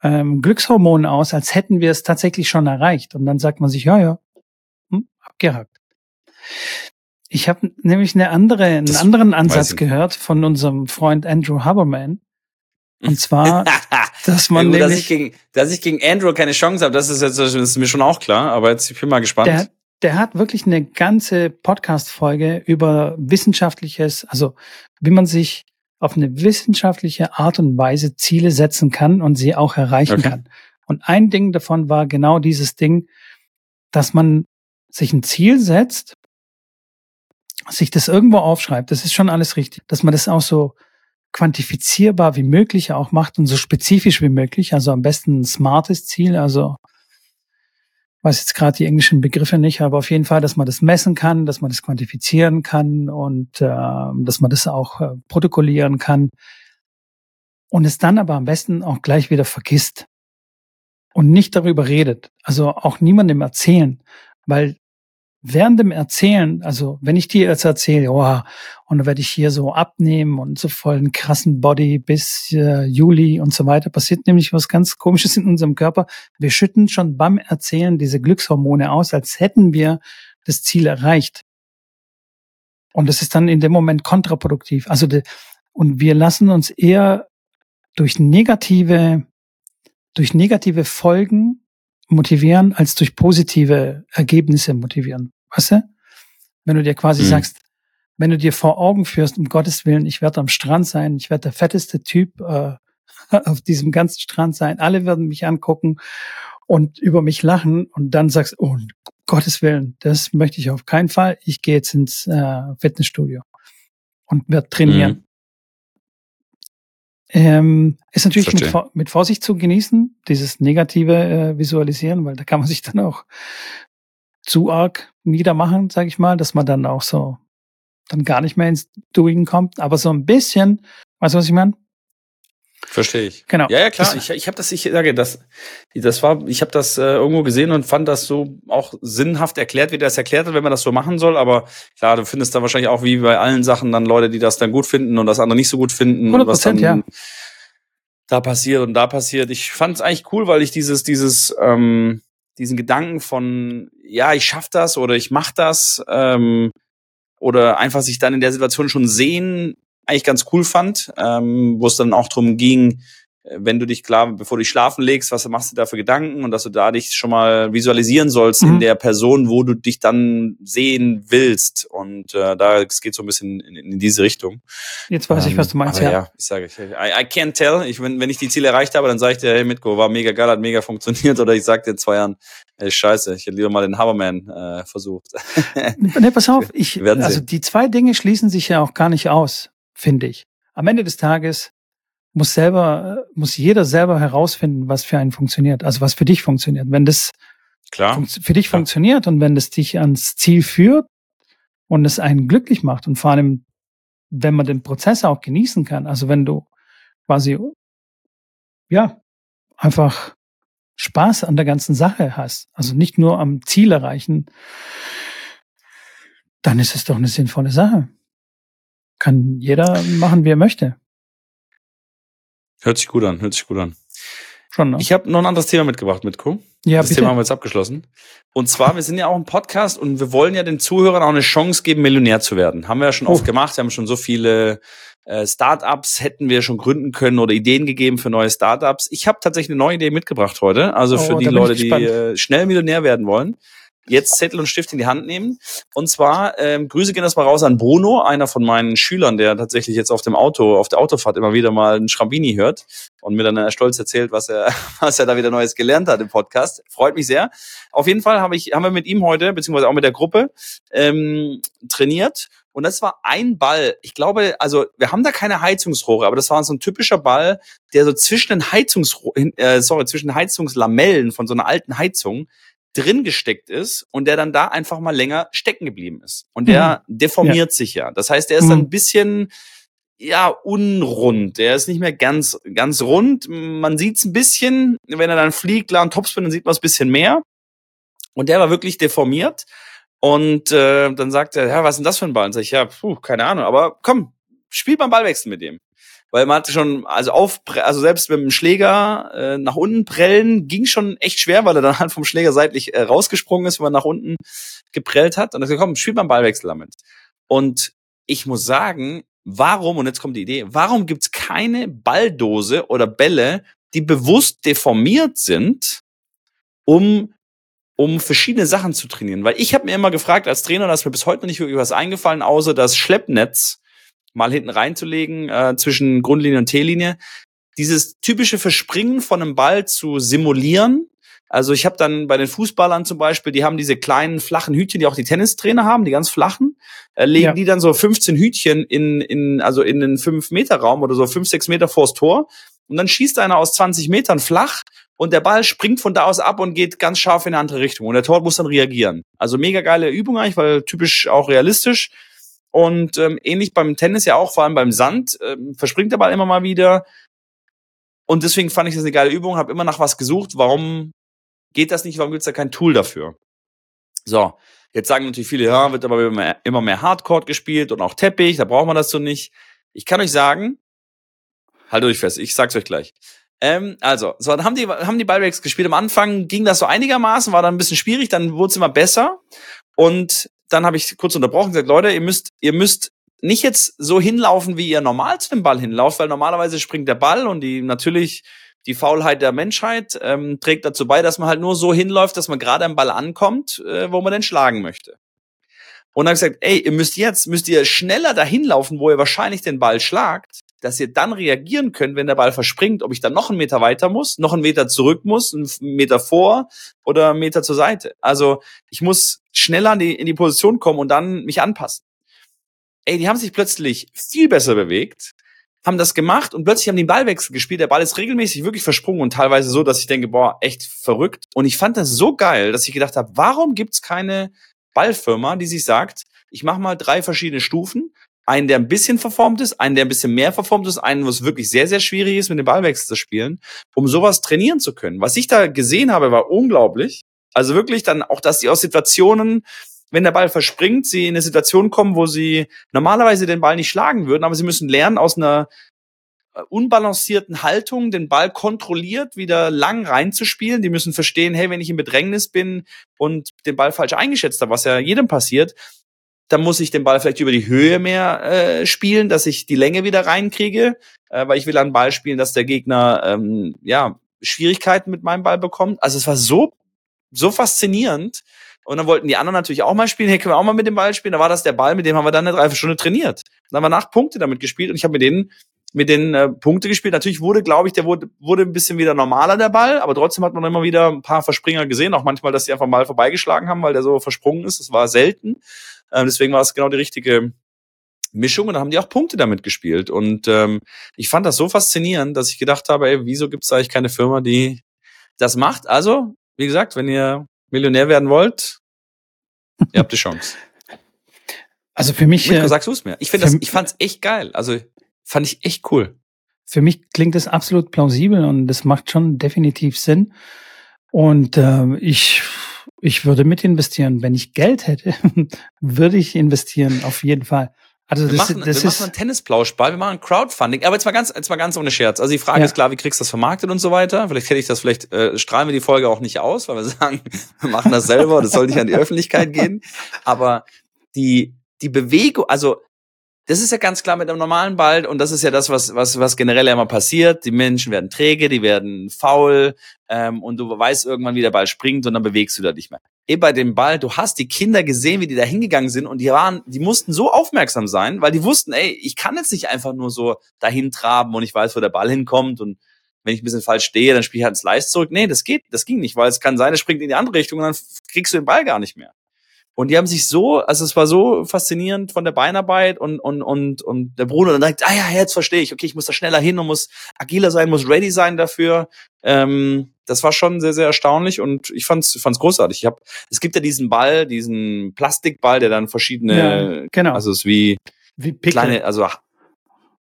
ähm, Glückshormone aus, als hätten wir es tatsächlich schon erreicht. Und dann sagt man sich, ja, ja, hm, abgehakt. Ich habe nämlich eine andere, einen Das anderen Ansatz gehört von unserem Freund Andrew Haberman. Und zwar, dass Ja, man gut, dass, ich nämlich, gegen, dass ich gegen Andrew keine Chance habe, das ist jetzt das ist mir schon auch klar, aber jetzt ich bin mal gespannt. der, der hat wirklich eine ganze Podcast-Folge über wissenschaftliches, also wie man sich auf eine wissenschaftliche Art und Weise Ziele setzen kann und sie auch erreichen Okay. kann. Und ein Ding davon war genau dieses Ding, dass man sich ein Ziel setzt, sich das irgendwo aufschreibt, das ist schon alles richtig, dass man das auch so quantifizierbar wie möglich auch macht und so spezifisch wie möglich, also am besten ein smartes Ziel, also weiß jetzt gerade die englischen Begriffe nicht, aber auf jeden Fall, dass man das messen kann, dass man das quantifizieren kann und äh, dass man das auch äh, protokollieren kann und es dann aber am besten auch gleich wieder vergisst und nicht darüber redet, also auch niemandem erzählen, weil während dem Erzählen, also wenn ich dir jetzt erzähle, oh, und dann werde ich hier so abnehmen und so voll einen krassen Body bis äh, Juli und so weiter, passiert nämlich was ganz Komisches in unserem Körper. Wir schütten schon beim Erzählen diese Glückshormone aus, als hätten wir das Ziel erreicht. Und das ist dann in dem Moment kontraproduktiv. Also de, und wir lassen uns eher durch negative, durch negative Folgen motivieren, als durch positive Ergebnisse motivieren. Weißt du? Wenn du dir quasi mhm. sagst, wenn du dir vor Augen führst, um Gottes Willen, ich werde am Strand sein, ich werde der fetteste Typ äh, auf diesem ganzen Strand sein, alle werden mich angucken und über mich lachen und dann sagst, oh, um Gottes Willen, das möchte ich auf keinen Fall. Ich gehe jetzt ins äh, Fitnessstudio und werde trainieren. Mhm. Ähm, ist natürlich mit, mit, Vorsicht zu genießen, dieses negative äh, Visualisieren, weil da kann man sich dann auch zu arg niedermachen, sage ich mal, dass man dann auch so dann gar nicht mehr ins Doing kommt. Aber so ein bisschen, weißt du, was ich meine? Verstehe ich. Genau. Ja, ja, klar. Ich, ich habe das, ich sage, das, das war, ich habe das äh, irgendwo gesehen und fand das so auch sinnhaft erklärt, wie der das erklärt hat, wenn man das so machen soll. Aber klar, du findest da wahrscheinlich auch wie bei allen Sachen dann Leute, die das dann gut finden und das andere nicht so gut finden. 100 was dann ja. da passiert und da passiert. Ich fand es eigentlich cool, weil ich dieses, dieses, ähm, diesen Gedanken von, ja, ich schaff das oder ich mach das, ähm, oder einfach sich dann in der Situation schon sehen, eigentlich ganz cool fand, ähm, wo es dann auch drum ging, wenn du dich klar, bevor du dich schlafen legst, was machst du da für Gedanken und dass du da dich schon mal visualisieren sollst mhm. in der Person, wo du dich dann sehen willst. Und äh, da es geht so ein bisschen in, in diese Richtung. Jetzt weiß ähm, ich, was du meinst, ja. ja. ich sage, ich, I, I can't tell. Ich, wenn, wenn ich die Ziele erreicht habe, dann sage ich dir, hey Mitko, war mega geil, hat mega funktioniert. Oder ich sag dir in zwei Jahren, ey, scheiße, ich hätte lieber mal den Haberman äh, versucht. ne, pass auf, ich, also die zwei Dinge schließen sich ja auch gar nicht aus finde ich. Am Ende des Tages muss selber, muss jeder selber herausfinden, was für einen funktioniert, also was für dich funktioniert. Wenn das Klar. für dich Klar. funktioniert und wenn das dich ans Ziel führt und es einen glücklich macht und vor allem, wenn man den Prozess auch genießen kann, also wenn du quasi, ja, einfach Spaß an der ganzen Sache hast, also nicht nur am Ziel erreichen, dann ist es doch eine sinnvolle Sache. Kann jeder machen, wie er möchte. Hört sich gut an, hört sich gut an. Schon, ne? Ich habe noch ein anderes Thema mitgebracht, Mitko. Ja, das bitte. Thema haben wir jetzt abgeschlossen. Und zwar, wir sind ja auch ein Podcast und wir wollen ja den Zuhörern auch eine Chance geben, Millionär zu werden. Haben wir ja schon oh. oft gemacht. Wir haben schon so viele äh, Startups hätten wir schon gründen können oder Ideen gegeben für neue Startups. Ich habe tatsächlich eine neue Idee mitgebracht heute. Also oh, für die Leute, die äh, schnell Millionär werden wollen jetzt Zettel und Stift in die Hand nehmen. Und zwar, ähm, Grüße gehen das mal raus an Bruno, einer von meinen Schülern, der tatsächlich jetzt auf dem Auto, auf der Autofahrt immer wieder mal einen Schrambini hört und mir dann stolz erzählt, was er, was er da wieder Neues gelernt hat im Podcast. Freut mich sehr. Auf jeden Fall habe ich, haben wir mit ihm heute, beziehungsweise auch mit der Gruppe, ähm, trainiert. Und das war ein Ball. Ich glaube, also wir haben da keine Heizungsrohre, aber das war so ein typischer Ball, der so zwischen den Heizungsrohren, äh, sorry, zwischen Heizungslamellen von so einer alten Heizung drin gesteckt ist und der dann da einfach mal länger stecken geblieben ist. Und der mhm. deformiert ja. sich ja. Das heißt, der ist mhm. dann ein bisschen ja unrund. Der ist nicht mehr ganz ganz rund. Man sieht's ein bisschen, wenn er dann fliegt, klar, und Topspin, dann sieht man es ein bisschen mehr. Und der war wirklich deformiert. Und äh, dann sagt er, ja, was ist denn das für ein Ball? Und sag ich, ja, puh, keine Ahnung, aber komm, spiel mal Ballwechsel mit dem weil man hatte schon, also auf, also selbst mit dem Schläger äh, nach unten prellen ging schon echt schwer, weil er dann halt vom Schläger seitlich äh, rausgesprungen ist, wenn man nach unten geprellt hat. Und dann komm, spielt einen Ballwechsel damit. Und ich muss sagen, warum, und jetzt kommt die Idee, warum gibt's keine Balldose oder Bälle, die bewusst deformiert sind, um um verschiedene Sachen zu trainieren. Weil ich habe mir immer gefragt als Trainer, da ist mir bis heute noch nicht wirklich was eingefallen, außer das Schleppnetz mal hinten reinzulegen äh, zwischen Grundlinie und T-Linie. Dieses typische Verspringen von einem Ball zu simulieren. Also ich habe dann bei den Fußballern zum Beispiel, die haben diese kleinen flachen Hütchen, die auch die Tennistrainer haben, die ganz flachen, äh, legen ja. die dann so 15 Hütchen in, in also in den 5 Meter Raum oder so 5, 6 Meter vors Tor. Und dann schießt einer aus 20 Metern flach und der Ball springt von da aus ab und geht ganz scharf in eine andere Richtung. Und der Tor muss dann reagieren. Also mega geile Übung eigentlich, weil typisch auch realistisch. Und ähm, ähnlich beim Tennis ja auch, vor allem beim Sand, ähm, verspringt der Ball immer mal wieder. Und deswegen fand ich das eine geile Übung, habe immer nach was gesucht. Warum geht das nicht? Warum gibt's da kein Tool dafür? So, jetzt sagen natürlich viele, ja, wird aber immer mehr, immer mehr Hardcore gespielt und auch Teppich, da braucht man das so nicht. Ich kann euch sagen, haltet euch fest, ich sag's euch gleich. Ähm, also, so, dann haben die, haben die Ballbacks gespielt. Am Anfang ging das so einigermaßen, war dann ein bisschen schwierig, dann wurde es immer besser. Und dann habe ich kurz unterbrochen und gesagt, Leute, ihr müsst, ihr müsst nicht jetzt so hinlaufen, wie ihr normal zu dem Ball hinlauft, weil normalerweise springt der Ball und die natürlich die Faulheit der Menschheit ähm, trägt dazu bei, dass man halt nur so hinläuft, dass man gerade am Ball ankommt, äh, wo man den schlagen möchte. Und dann gesagt, ey, ihr müsst jetzt, müsst ihr schneller dahin laufen, wo ihr wahrscheinlich den Ball schlagt, dass ihr dann reagieren könnt, wenn der Ball verspringt, ob ich dann noch einen Meter weiter muss, noch einen Meter zurück muss, einen Meter vor oder einen Meter zur Seite. Also ich muss schneller in die, in die Position kommen und dann mich anpassen. Ey, die haben sich plötzlich viel besser bewegt, haben das gemacht und plötzlich haben die einen Ballwechsel gespielt. Der Ball ist regelmäßig wirklich versprungen und teilweise so, dass ich denke, boah, echt verrückt. Und ich fand das so geil, dass ich gedacht habe, warum gibt's keine Ballfirma, die sich sagt, ich mache mal drei verschiedene Stufen, einen, der ein bisschen verformt ist, einen, der ein bisschen mehr verformt ist, einen, wo es wirklich sehr, sehr schwierig ist, mit dem Ballwechsel zu spielen, um sowas trainieren zu können. Was ich da gesehen habe, war unglaublich. Also wirklich dann auch, dass die aus Situationen, wenn der Ball verspringt, sie in eine Situation kommen, wo sie normalerweise den Ball nicht schlagen würden, aber sie müssen lernen, aus einer äh, unbalancierten Haltung den Ball kontrolliert wieder lang reinzuspielen. Die müssen verstehen, hey, wenn ich in Bedrängnis bin und den Ball falsch eingeschätzt habe, was ja jedem passiert, dann muss ich den Ball vielleicht über die Höhe mehr äh, spielen, dass ich die Länge wieder reinkriege, äh, weil ich will einen Ball spielen, dass der Gegner ähm, ja Schwierigkeiten mit meinem Ball bekommt. Also es war so so faszinierend. Und dann wollten die anderen natürlich auch mal spielen. Hey, können wir auch mal mit dem Ball spielen? Da war das der Ball, mit dem haben wir dann eine Dreiviertelstunde trainiert. Dann haben wir acht Punkte damit gespielt und ich habe mit denen mit den äh, Punkte gespielt. Natürlich wurde, glaube ich, der wurde, wurde ein bisschen wieder normaler, der Ball, aber trotzdem hat man immer wieder ein paar Verspringer gesehen, auch manchmal, dass sie einfach mal vorbeigeschlagen haben, weil der so versprungen ist. Das war selten. Ähm, deswegen war es genau die richtige Mischung und da haben die auch Punkte damit gespielt. Und ähm, ich fand das so faszinierend, dass ich gedacht habe, ey, wieso gibt es eigentlich keine Firma, die das macht? Also, wie gesagt, wenn ihr Millionär werden wollt, ihr habt die Chance. Also für mich. Mitko, äh, sagst du es mir? Ich finde das, ich fand's echt geil. Also fand ich echt cool. Für mich klingt es absolut plausibel und das macht schon definitiv Sinn. Und äh, ich ich würde mit investieren. Wenn ich Geld hätte, würde ich investieren, auf jeden Fall. Also wir das, machen, das wir ist machen einen Tennisplauschball, wir machen Crowdfunding, aber jetzt mal ganz, jetzt mal ganz ohne Scherz. Also die Frage ja. ist klar, wie kriegst du das vermarktet und so weiter? Vielleicht hätte ich das, vielleicht äh, strahlen wir die Folge auch nicht aus, weil wir sagen, wir machen das selber, das soll nicht an die Öffentlichkeit gehen. Aber die, die Bewegung, also das ist ja ganz klar mit einem normalen Ball und das ist ja das, was, was, was generell immer passiert. Die Menschen werden träge, die werden faul ähm, und du weißt irgendwann, wie der Ball springt und dann bewegst du da nicht mehr. Eh bei dem Ball, du hast die Kinder gesehen, wie die da hingegangen sind und die waren, die mussten so aufmerksam sein, weil die wussten, ey, ich kann jetzt nicht einfach nur so dahin traben und ich weiß, wo der Ball hinkommt und wenn ich ein bisschen falsch stehe, dann spiele ich halt ins Slice zurück. Nee, das geht, das ging nicht, weil es kann sein, es springt in die andere Richtung und dann kriegst du den Ball gar nicht mehr. Und die haben sich so, also es war so faszinierend von der Beinarbeit und, und, und, und der Bruder dann sagt, ah ja, jetzt verstehe ich, okay, ich muss da schneller hin und muss agiler sein, muss ready sein dafür. Ähm, das war schon sehr, sehr erstaunlich und ich fand's, fand's großartig. Ich hab, es gibt ja diesen Ball, diesen Plastikball, der dann verschiedene, ja, genau. also es ist wie, wie kleine, also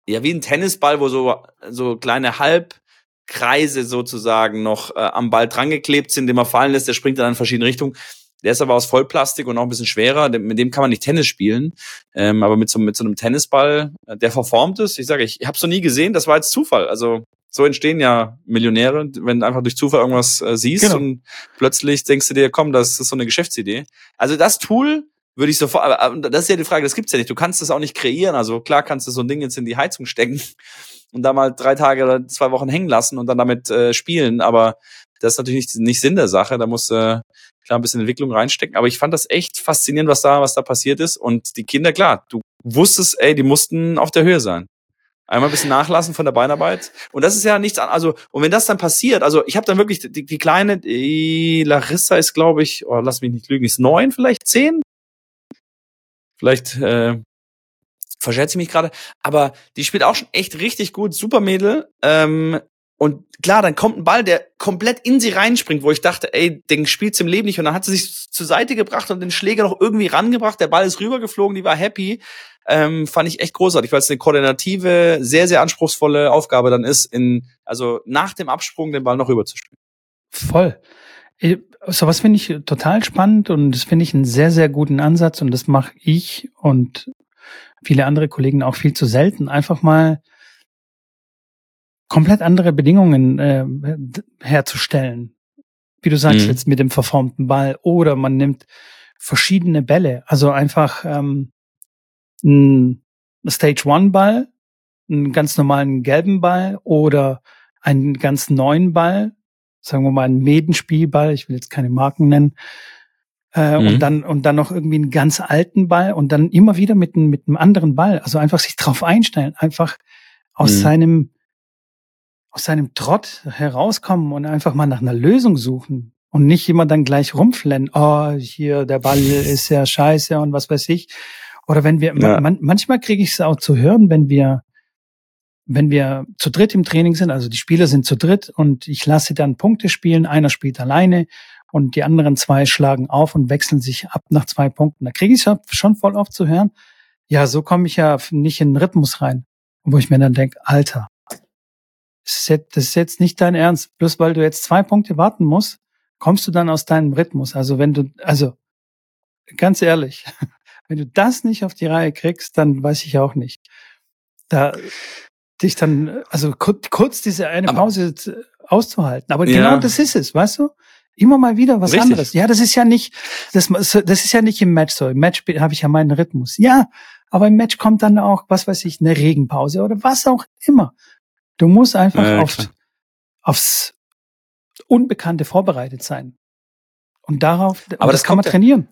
ja, wie ein Tennisball, wo so, so kleine Halbkreise sozusagen noch äh, am Ball drangeklebt sind, den man fallen lässt, der springt dann in verschiedene Richtungen. Der ist aber aus Vollplastik und auch ein bisschen schwerer. Mit dem kann man nicht Tennis spielen. Ähm, aber mit so, mit so einem Tennisball, äh, der verformt ist, ich sage, ich, ich habe es noch nie gesehen, das war jetzt Zufall. Also so entstehen ja Millionäre, wenn du einfach durch Zufall irgendwas äh, siehst genau. und plötzlich denkst du dir, komm, das ist so eine Geschäftsidee. Also das Tool würde ich sofort, aber das ist ja die Frage, das gibt's ja nicht. Du kannst das auch nicht kreieren. Also klar kannst du so ein Ding jetzt in die Heizung stecken und da mal drei Tage oder zwei Wochen hängen lassen und dann damit äh, spielen. Aber das ist natürlich nicht, nicht Sinn der Sache. Da muss äh, klar ein bisschen Entwicklung reinstecken. Aber ich fand das echt faszinierend, was da, was da passiert ist. Und die Kinder, klar, du wusstest, ey, die mussten auf der Höhe sein. Einmal ein bisschen nachlassen von der Beinarbeit. Und das ist ja nichts an, also, und wenn das dann passiert, also ich habe dann wirklich, die, die kleine, die Larissa ist, glaube ich, oh, lass mich nicht lügen, ist neun, vielleicht zehn? Vielleicht, äh, verschätze ich mich gerade. Aber die spielt auch schon echt richtig gut, super Mädel. Ähm, und klar, dann kommt ein Ball, der komplett in sie reinspringt, wo ich dachte, ey, den spielt's im Leben nicht. Und dann hat sie sich zur Seite gebracht und den Schläger noch irgendwie rangebracht. Der Ball ist rübergeflogen, die war happy. Ähm, fand ich echt großartig, weil es eine koordinative, sehr, sehr anspruchsvolle Aufgabe dann ist, in, also nach dem Absprung den Ball noch rüberzuspielen. Voll. So was finde ich total spannend und das finde ich einen sehr, sehr guten Ansatz und das mache ich und viele andere Kollegen auch viel zu selten. Einfach mal komplett andere Bedingungen äh, herzustellen. Wie du sagst, mhm. jetzt mit dem verformten Ball. Oder man nimmt verschiedene Bälle. Also einfach ähm, ein Stage One Ball, einen ganz normalen gelben Ball oder einen ganz neuen Ball, sagen wir mal einen Medenspielball, ich will jetzt keine Marken nennen, äh, mhm. und dann und dann noch irgendwie einen ganz alten Ball und dann immer wieder mit, mit einem anderen Ball. Also einfach sich drauf einstellen, einfach aus mhm. seinem aus seinem Trott herauskommen und einfach mal nach einer Lösung suchen und nicht immer dann gleich rumflennen. Oh, hier der Ball ist ja scheiße und was weiß ich. Oder wenn wir ja. man, manchmal kriege ich es auch zu hören, wenn wir wenn wir zu dritt im Training sind, also die Spieler sind zu dritt und ich lasse dann Punkte spielen, einer spielt alleine und die anderen zwei schlagen auf und wechseln sich ab nach zwei Punkten. Da kriege ich schon voll oft zu hören, ja, so komme ich ja nicht in den Rhythmus rein. Wo ich mir dann denke, Alter, das ist, jetzt, nicht dein Ernst. Bloß weil du jetzt zwei Punkte warten musst, kommst du dann aus deinem Rhythmus. Also wenn du, also ganz ehrlich, wenn du das nicht auf die Reihe kriegst, dann weiß ich auch nicht. Da dich dann, also kurz diese eine Pause auszuhalten. Aber ja. genau das ist es, weißt du? Immer mal wieder was Richtig. anderes. Ja, das ist ja nicht, das, das ist ja nicht im Match so. Im Match habe ich ja meinen Rhythmus. Ja, aber im Match kommt dann auch, was weiß ich, eine Regenpause oder was auch immer. Du musst einfach ja, auf, aufs Unbekannte vorbereitet sein. Und darauf, aber das, das kann man trainieren.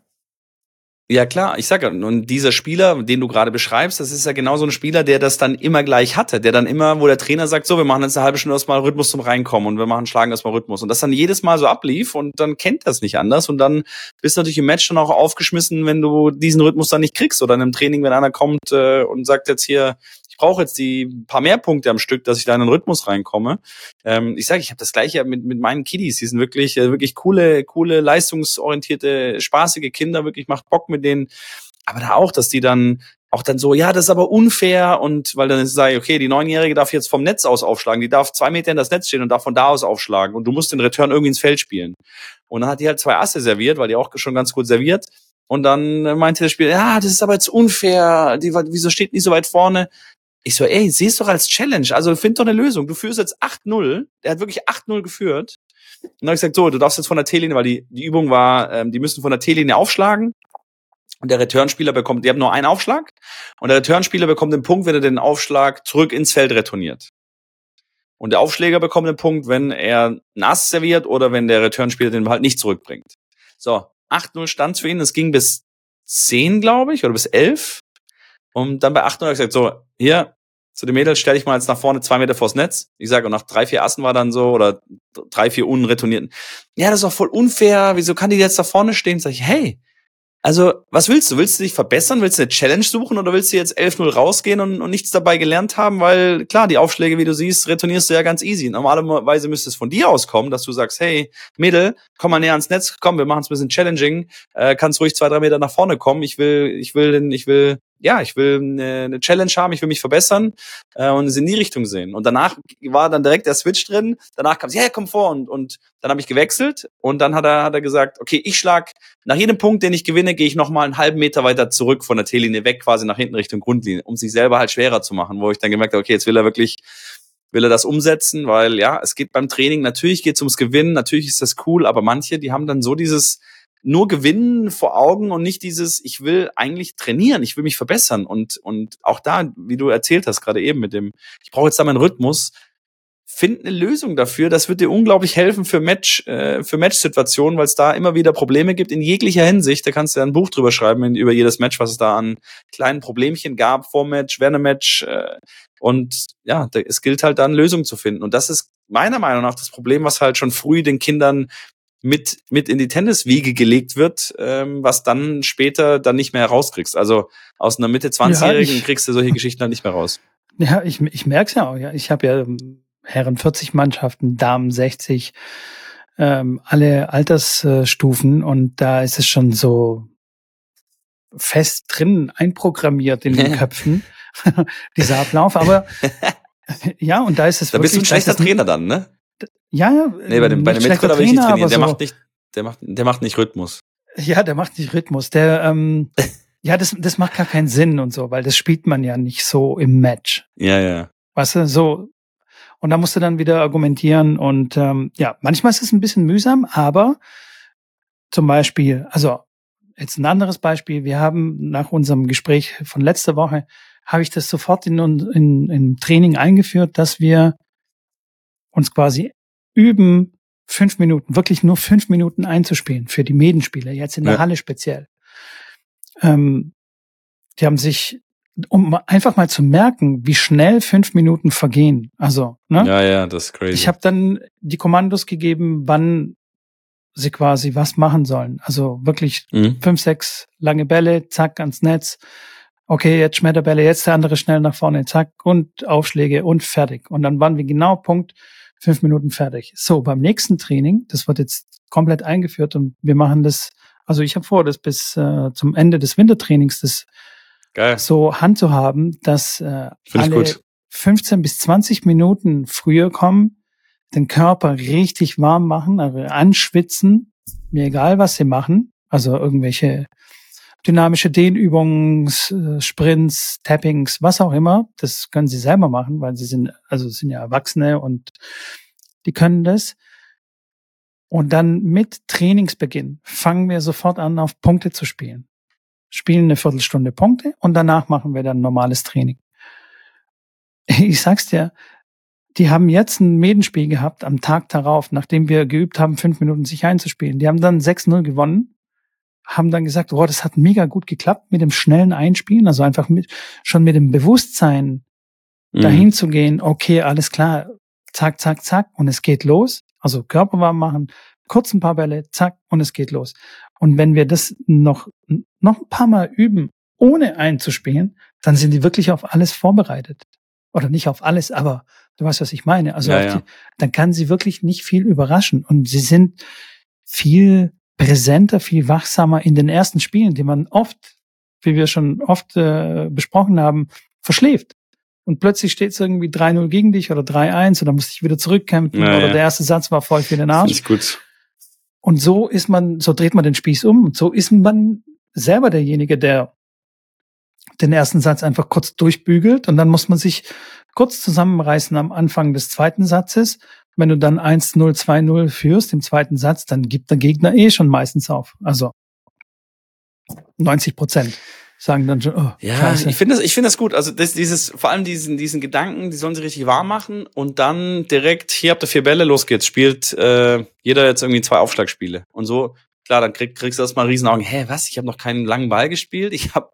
Ja klar, ich sage und dieser Spieler, den du gerade beschreibst, das ist ja genau so ein Spieler, der das dann immer gleich hatte, der dann immer, wo der Trainer sagt, so, wir machen jetzt eine halbe Stunde erstmal Rhythmus zum Reinkommen und wir machen schlagen erstmal Rhythmus und das dann jedes Mal so ablief und dann kennt das nicht anders und dann bist du natürlich im Match dann auch aufgeschmissen, wenn du diesen Rhythmus dann nicht kriegst oder in einem Training, wenn einer kommt äh, und sagt jetzt hier, ich brauche jetzt die paar mehr Punkte am Stück, dass ich da in den Rhythmus reinkomme. Ähm, ich sage, ich habe das gleiche mit, mit meinen Kiddies. Die sind wirklich, äh, wirklich coole, coole, leistungsorientierte, spaßige Kinder. Wirklich macht Bock mit denen. Aber da auch, dass die dann auch dann so, ja, das ist aber unfair und weil dann sage ich, okay, die Neunjährige darf jetzt vom Netz aus aufschlagen, die darf zwei Meter in das Netz stehen und darf von da aus aufschlagen und du musst den Return irgendwie ins Feld spielen. Und dann hat die halt zwei Asse serviert, weil die auch schon ganz gut serviert. Und dann meinte der Spieler, ja, das ist aber jetzt unfair, die, wieso steht die so weit vorne? Ich so, ey, siehst doch als Challenge. Also find doch eine Lösung. Du führst jetzt 8-0. Der hat wirklich 8-0 geführt. Und dann habe ich gesagt, so, du darfst jetzt von der T-Linie, weil die, die Übung war, ähm, die müssen von der T-Linie aufschlagen. Und der Returnspieler bekommt, die haben nur einen Aufschlag. Und der Returnspieler bekommt den Punkt, wenn er den Aufschlag zurück ins Feld retourniert. Und der Aufschläger bekommt den Punkt, wenn er einen Ass serviert oder wenn der Returnspieler den halt nicht zurückbringt. So, 8-0 stand für ihn. Es ging bis 10, glaube ich, oder bis 11. Und dann bei 8 habe ich gesagt, so, hier, zu den Mädels stelle ich mal jetzt nach vorne zwei Meter vors Netz. Ich sage, und nach drei, vier Assen war dann so, oder drei, vier unretournierten. Ja, das ist doch voll unfair. Wieso kann die jetzt da vorne stehen? Sag ich, hey, also, was willst du? Willst du dich verbessern? Willst du eine Challenge suchen oder willst du jetzt 11-0 rausgehen und, und nichts dabei gelernt haben? Weil, klar, die Aufschläge, wie du siehst, retournierst du ja ganz easy. Normalerweise müsste es von dir auskommen, dass du sagst, hey, Mädel, komm mal näher ans Netz, komm, wir machen es ein bisschen challenging, äh, kannst ruhig zwei, drei Meter nach vorne kommen. Ich will, ich will, ich will ja, ich will eine, eine Challenge haben, ich will mich verbessern äh, und es in die Richtung sehen. Und danach war dann direkt der Switch drin. Danach kam es, yeah, komm vor. Und, und dann habe ich gewechselt und dann hat er, hat er gesagt, okay, ich schlag nach jedem Punkt, den ich gewinne, gehe ich nochmal einen halben Meter weiter zurück von der T-Linie weg, quasi nach hinten Richtung Grundlinie, um sich selber halt schwerer zu machen, wo ich dann gemerkt habe, okay, jetzt will er wirklich will er das umsetzen, weil ja, es geht beim Training, natürlich geht es ums Gewinnen, natürlich ist das cool, aber manche, die haben dann so dieses, nur gewinnen vor Augen und nicht dieses, ich will eigentlich trainieren, ich will mich verbessern. Und, und auch da, wie du erzählt hast, gerade eben mit dem, ich brauche jetzt da meinen Rhythmus, find eine Lösung dafür. Das wird dir unglaublich helfen für Match, äh, für Match-Situationen, weil es da immer wieder Probleme gibt in jeglicher Hinsicht. Da kannst du ja ein Buch drüber schreiben über jedes Match, was es da an kleinen Problemchen gab vor Match, während Match. Äh, und ja, da, es gilt halt dann Lösungen zu finden. Und das ist meiner Meinung nach das Problem, was halt schon früh den Kindern mit, mit in die Tenniswiege gelegt wird, ähm, was dann später dann nicht mehr herauskriegst. Also aus einer Mitte 20-Jährigen ja, kriegst du solche Geschichten dann nicht mehr raus. Ja, ich, ich merke es ja auch. Ja. Ich habe ja Herren 40 Mannschaften, Damen 60, ähm, alle Altersstufen und da ist es schon so fest drin einprogrammiert in den Köpfen, dieser Ablauf. Aber ja, und da ist es da wirklich. Da bist du ein schlechter Trainer dann, ne? Ja. Nee, bei dem, bei dem Mitgründer will ich nicht trainieren. Der so macht nicht, der macht, der macht nicht Rhythmus. Ja, der macht nicht Rhythmus. Der, ähm, ja, das, das macht gar keinen Sinn und so, weil das spielt man ja nicht so im Match. Ja, ja. Weißt du, so. Und da musst du dann wieder argumentieren und ähm, ja, manchmal ist es ein bisschen mühsam, aber zum Beispiel, also jetzt ein anderes Beispiel. Wir haben nach unserem Gespräch von letzter Woche, habe ich das sofort in, in, in Training eingeführt, dass wir uns quasi üben, fünf Minuten, wirklich nur fünf Minuten einzuspielen für die Medenspieler, jetzt in der ja. Halle speziell. Ähm, die haben sich, um einfach mal zu merken, wie schnell fünf Minuten vergehen. Also, ne? Ja, ja, das ist crazy. Ich habe dann die Kommandos gegeben, wann sie quasi was machen sollen. Also wirklich mhm. fünf, sechs lange Bälle, zack, ans Netz. Okay, jetzt Schmetterbälle, jetzt der andere schnell nach vorne, zack, und Aufschläge und fertig. Und dann waren wir genau Punkt fünf Minuten fertig. So, beim nächsten Training, das wird jetzt komplett eingeführt und wir machen das, also ich habe vor, das bis äh, zum Ende des Wintertrainings das Geil. so handzuhaben, dass äh, alle 15 bis 20 Minuten früher kommen, den Körper richtig warm machen, also anschwitzen, mir egal, was sie machen, also irgendwelche dynamische Dehnübungen, äh, Sprints, Tappings, was auch immer, das können sie selber machen, weil sie sind, also sind ja Erwachsene und die können das. Und dann mit Trainingsbeginn fangen wir sofort an, auf Punkte zu spielen. Spielen eine Viertelstunde Punkte und danach machen wir dann normales Training. Ich sag's dir, die haben jetzt ein Medenspiel gehabt am Tag darauf, nachdem wir geübt haben, fünf Minuten sich einzuspielen. Die haben dann 6-0 gewonnen, haben dann gesagt, oh, das hat mega gut geklappt mit dem schnellen Einspielen, also einfach mit, schon mit dem Bewusstsein mhm. dahin zu gehen, okay, alles klar, zack, zack, zack, und es geht los. Also Körper warm machen, kurz ein paar Bälle, zack, und es geht los. Und wenn wir das noch, noch ein paar Mal üben, ohne einzuspielen, dann sind die wirklich auf alles vorbereitet. Oder nicht auf alles, aber Du weißt, was ich meine. Also ja, ja. Die, dann kann sie wirklich nicht viel überraschen. Und sie sind viel präsenter, viel wachsamer in den ersten Spielen, die man oft, wie wir schon oft äh, besprochen haben, verschläft. Und plötzlich steht es irgendwie 3-0 gegen dich oder 3-1 und dann musst du dich wieder zurückkämpfen ja, oder der erste Satz war voll für den Arsch. Ich gut. Und so ist man, so dreht man den Spieß um und so ist man selber derjenige, der den ersten Satz einfach kurz durchbügelt und dann muss man sich kurz zusammenreißen am Anfang des zweiten Satzes. Wenn du dann 1-0, 2-0 führst im zweiten Satz, dann gibt der Gegner eh schon meistens auf. Also 90 Prozent sagen dann schon, oh, ja, Scheiße. ich finde das, ich finde das gut. Also das, dieses, vor allem diesen, diesen Gedanken, die sollen sie richtig warm machen und dann direkt, hier habt ihr vier Bälle, los geht's, spielt äh, jeder jetzt irgendwie zwei Aufschlagspiele und so. Klar, dann krieg, kriegst du erstmal riesen Augen. Hä, was? Ich habe noch keinen langen Ball gespielt. Ich habe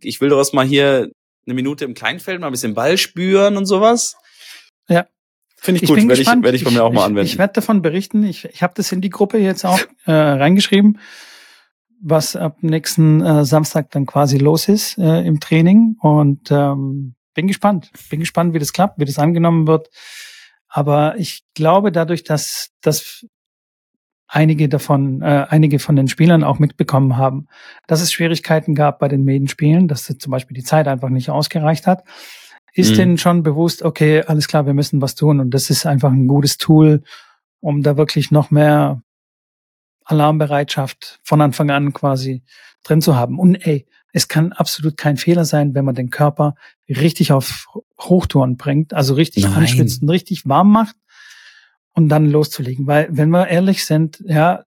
ich will doch erstmal hier eine Minute im Kleinfeld mal ein bisschen Ball spüren und sowas. Ja. Finde ich, ich gut, werde ich, werd ich bei mir auch mal anwenden. Ich, ich werde davon berichten. Ich, ich habe das in die Gruppe jetzt auch äh, reingeschrieben, was ab nächsten äh, Samstag dann quasi los ist äh, im Training. Und ähm, bin gespannt. Bin gespannt, wie das klappt, wie das angenommen wird. Aber ich glaube, dadurch, dass, dass einige davon, äh, einige von den Spielern auch mitbekommen haben, dass es Schwierigkeiten gab bei den Medenspielen, dass zum Beispiel die Zeit einfach nicht ausgereicht hat, ist mhm. denen schon bewusst, okay, alles klar, wir müssen was tun und das ist einfach ein gutes Tool, um da wirklich noch mehr Alarmbereitschaft von Anfang an quasi drin zu haben. Und ey, es kann absolut kein Fehler sein, wenn man den Körper richtig auf Hochtouren bringt, also richtig Nein. anschwitzt und richtig warm macht und dann loszulegen. Weil, wenn wir ehrlich sind, ja,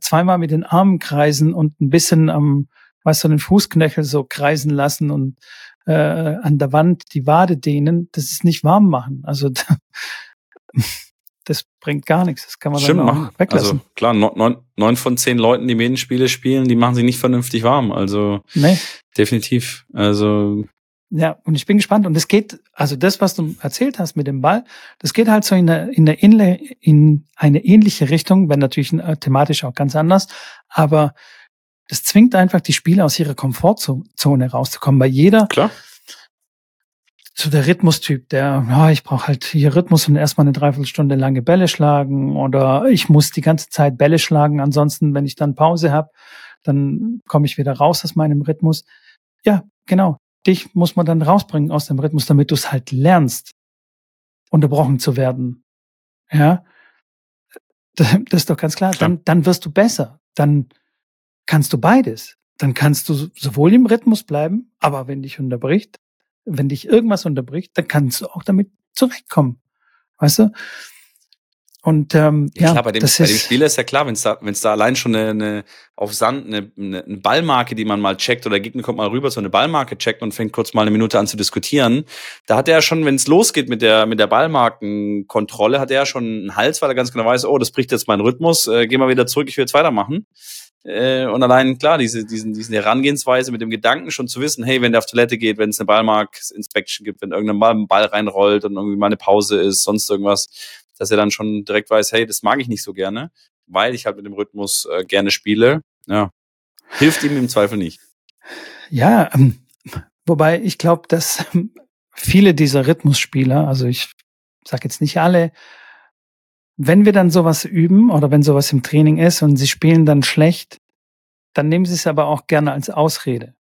zweimal mit den Armen kreisen und ein bisschen am, weißt du, den Fußknöchel so kreisen lassen und äh, an der Wand die Wade dehnen, das ist nicht warm machen. Also das bringt gar nichts. Das kann man Stimmt, dann auch weglassen. Also klar, neun, neun von zehn Leuten, die Medenspiele spielen, die machen sie nicht vernünftig warm. Also nee. definitiv. Also ja, und ich bin gespannt. Und es geht, also das, was du erzählt hast mit dem Ball, das geht halt so in eine, in eine, in eine ähnliche Richtung, wenn natürlich äh, thematisch auch ganz anders. Aber das zwingt einfach die Spieler aus ihrer Komfortzone rauszukommen, weil jeder Klar. so der Rhythmustyp, der, ja, ich brauche halt hier Rhythmus und erstmal eine Dreiviertelstunde lange Bälle schlagen oder ich muss die ganze Zeit Bälle schlagen, ansonsten, wenn ich dann Pause habe, dann komme ich wieder raus aus meinem Rhythmus. Ja, genau dich muss man dann rausbringen aus dem Rhythmus, damit du es halt lernst, unterbrochen zu werden. Ja, das ist doch ganz klar. Dann, dann wirst du besser. Dann kannst du beides. Dann kannst du sowohl im Rhythmus bleiben, aber wenn dich unterbricht, wenn dich irgendwas unterbricht, dann kannst du auch damit zurechtkommen. Weißt du? Und ähm, ja, klar, bei dem, das bei dem Spieler ist ja klar, wenn es da, wenn's da allein schon eine, eine auf Sand eine, eine, eine Ballmarke, die man mal checkt, oder der Gegner kommt mal rüber, so eine Ballmarke checkt und fängt kurz mal eine Minute an zu diskutieren, da hat er ja schon, wenn es losgeht mit der, mit der Ballmarkenkontrolle, hat er ja schon einen Hals, weil er ganz genau weiß, oh, das bricht jetzt meinen Rhythmus, äh, geh mal wieder zurück, ich will jetzt weitermachen. Äh, und allein, klar, diese, diesen, diesen Herangehensweise mit dem Gedanken schon zu wissen, hey, wenn der auf Toilette geht, wenn es eine Ballmark-Inspection gibt, wenn irgendein Ball, Ball reinrollt und irgendwie mal eine Pause ist, sonst irgendwas, dass er dann schon direkt weiß, hey, das mag ich nicht so gerne, weil ich halt mit dem Rhythmus äh, gerne spiele. Ja, hilft ihm im Zweifel nicht. Ja, ähm, wobei ich glaube, dass ähm, viele dieser Rhythmusspieler, also ich sage jetzt nicht alle, wenn wir dann sowas üben oder wenn sowas im Training ist und sie spielen dann schlecht, dann nehmen sie es aber auch gerne als Ausrede.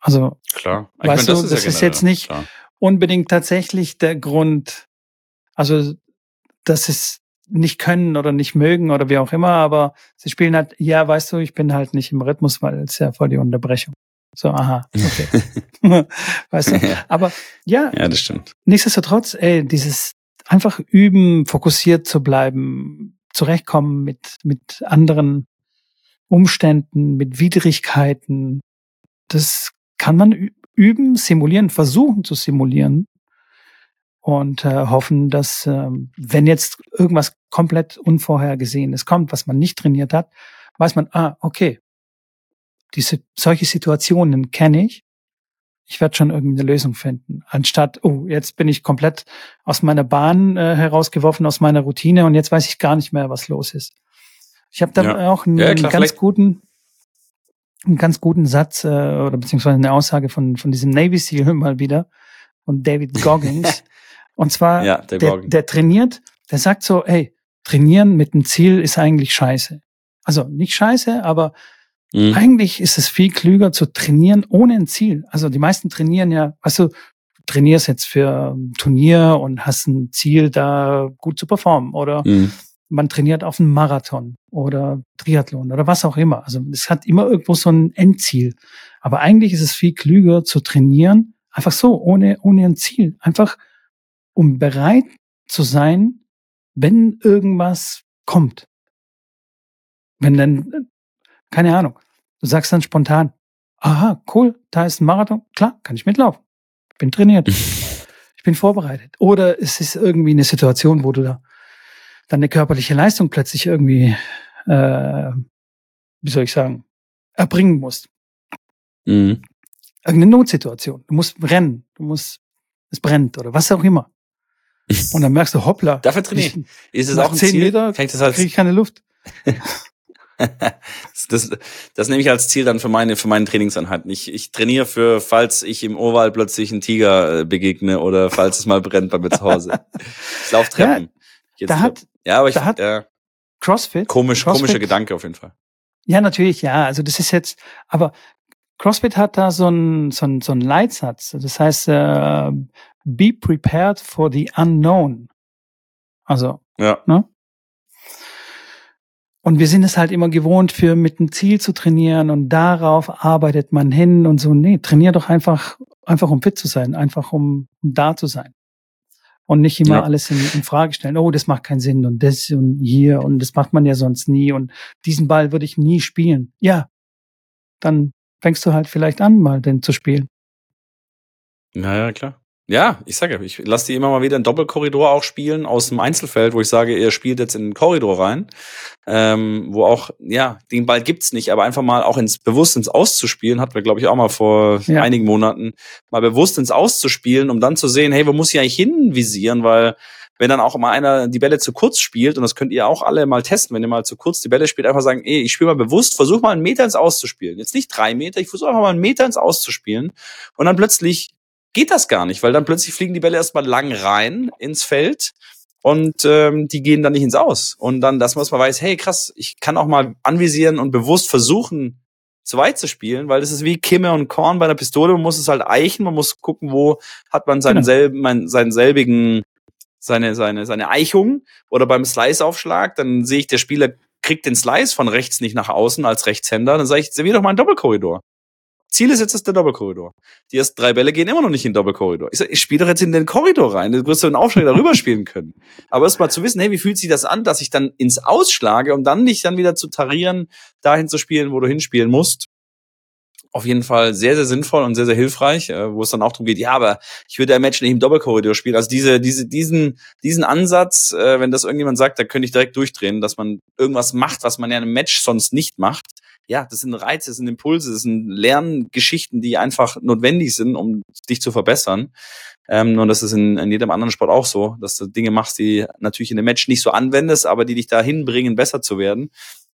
Also klar, ich weißt meine, das du, ist das ja ist jetzt nicht klar. unbedingt tatsächlich der Grund. Also dass sie es nicht können oder nicht mögen oder wie auch immer, aber sie spielen halt, ja, weißt du, ich bin halt nicht im Rhythmus, weil es ja voll die Unterbrechung. So, aha, okay. weißt du? Aber ja, ja, das stimmt. Nichtsdestotrotz, ey, dieses einfach üben, fokussiert zu bleiben, zurechtkommen mit, mit anderen Umständen, mit Widrigkeiten, das kann man üben, simulieren, versuchen zu simulieren und äh, hoffen, dass äh, wenn jetzt irgendwas komplett Unvorhergesehenes kommt, was man nicht trainiert hat, weiß man, ah, okay, diese solche Situationen kenne ich. Ich werde schon irgendeine Lösung finden. Anstatt, oh, jetzt bin ich komplett aus meiner Bahn äh, herausgeworfen, aus meiner Routine und jetzt weiß ich gar nicht mehr, was los ist. Ich habe da ja. auch einen, ja, klar, ganz guten, einen ganz guten Satz äh, oder beziehungsweise eine Aussage von von diesem Navy Seal mal wieder von David Goggins. Und zwar, ja, der, der, der trainiert, der sagt so, ey, trainieren mit einem Ziel ist eigentlich scheiße. Also nicht scheiße, aber mhm. eigentlich ist es viel klüger zu trainieren ohne ein Ziel. Also die meisten trainieren ja, weißt du, trainierst jetzt für ein Turnier und hast ein Ziel, da gut zu performen. Oder mhm. man trainiert auf einen Marathon oder Triathlon oder was auch immer. Also es hat immer irgendwo so ein Endziel. Aber eigentlich ist es viel klüger zu trainieren, einfach so, ohne, ohne ein Ziel. Einfach um bereit zu sein, wenn irgendwas kommt. Wenn dann, keine Ahnung, du sagst dann spontan, aha, cool, da ist ein Marathon, klar, kann ich mitlaufen. Bin trainiert. ich bin vorbereitet. Oder es ist irgendwie eine Situation, wo du da deine körperliche Leistung plötzlich irgendwie, äh, wie soll ich sagen, erbringen musst. Mhm. Irgendeine Notsituation. Du musst rennen, du musst, es brennt oder was auch immer. Und dann merkst du, hoppla. Dafür trainieren. Ist es auch ein Ziel? Meter kriege ich keine Luft. das, das nehme ich als Ziel dann für meine, für meine Trainingseinheiten. Ich, ich trainiere für, falls ich im Oval plötzlich einen Tiger äh, begegne oder falls es mal brennt bei mir zu Hause. Ich laufe Treppen. Ja, da hat, ja, aber ich, da hat ja, CrossFit. Komisch, CrossFit, komischer Gedanke auf jeden Fall. Ja, natürlich, ja. Also das ist jetzt, aber CrossFit hat da so einen so einen, so einen Leitsatz. Das heißt, äh, be prepared for the unknown. Also, ja. ne? Und wir sind es halt immer gewohnt, für mit einem Ziel zu trainieren und darauf arbeitet man hin und so. Nee, trainier doch einfach, einfach um fit zu sein, einfach um, um da zu sein. Und nicht immer ja. alles in, in, Frage stellen. Oh, das macht keinen Sinn und das und hier und das macht man ja sonst nie und diesen Ball würde ich nie spielen. Ja, dann fängst du halt vielleicht an, mal den zu spielen. Naja, klar. Ja, ich sage, ich lasse die immer mal wieder in Doppelkorridor auch spielen aus dem Einzelfeld, wo ich sage, ihr spielt jetzt in den Korridor rein, ähm, wo auch, ja, den Ball gibt's nicht, aber einfach mal auch ins bewusst ins Auszuspielen, hatten wir, glaube ich, auch mal vor ja. einigen Monaten, mal bewusst ins Auszuspielen, um dann zu sehen, hey, wo muss ich eigentlich hinvisieren, weil wenn dann auch mal einer die Bälle zu kurz spielt, und das könnt ihr auch alle mal testen, wenn ihr mal zu kurz die Bälle spielt, einfach sagen, ey, ich spiele mal bewusst, versuch mal einen Meter ins Auszuspielen. Jetzt nicht drei Meter, ich versuche einfach mal einen Meter ins Auszuspielen. Und dann plötzlich geht das gar nicht, weil dann plötzlich fliegen die Bälle erstmal lang rein ins Feld und ähm, die gehen dann nicht ins Aus. Und dann, dass man weiß, hey krass, ich kann auch mal anvisieren und bewusst versuchen, zu weit zu spielen, weil das ist wie Kimme und Korn bei einer Pistole. Man muss es halt eichen, man muss gucken, wo hat man seinen, genau. selben, seinen selbigen, seine, seine, seine Eichung. Oder beim Slice-Aufschlag, dann sehe ich, der Spieler kriegt den Slice von rechts nicht nach außen als Rechtshänder. Dann sage ich, servier doch mal einen Doppelkorridor. Ziel ist jetzt ist der Doppelkorridor. Die ersten drei Bälle gehen immer noch nicht in den Doppelkorridor. Ich sag, ich spiele doch jetzt in den Korridor rein. Du wirst du einen Aufschlag darüber spielen können. Aber erst mal zu wissen, hey, wie fühlt sich das an, dass ich dann ins Ausschlage, um dann nicht dann wieder zu tarieren, dahin zu spielen, wo du hinspielen musst. Auf jeden Fall sehr, sehr sinnvoll und sehr, sehr hilfreich, äh, wo es dann auch darum geht, ja, aber ich würde ein Match nicht im Doppelkorridor spielen. Also diese, diese, diesen, diesen Ansatz, äh, wenn das irgendjemand sagt, da könnte ich direkt durchdrehen, dass man irgendwas macht, was man ja einem Match sonst nicht macht ja, das sind Reize, das sind Impulse, das sind Lerngeschichten, die einfach notwendig sind, um dich zu verbessern. Ähm, und das ist in, in jedem anderen Sport auch so, dass du Dinge machst, die natürlich in dem Match nicht so anwendest, aber die dich dahin bringen, besser zu werden.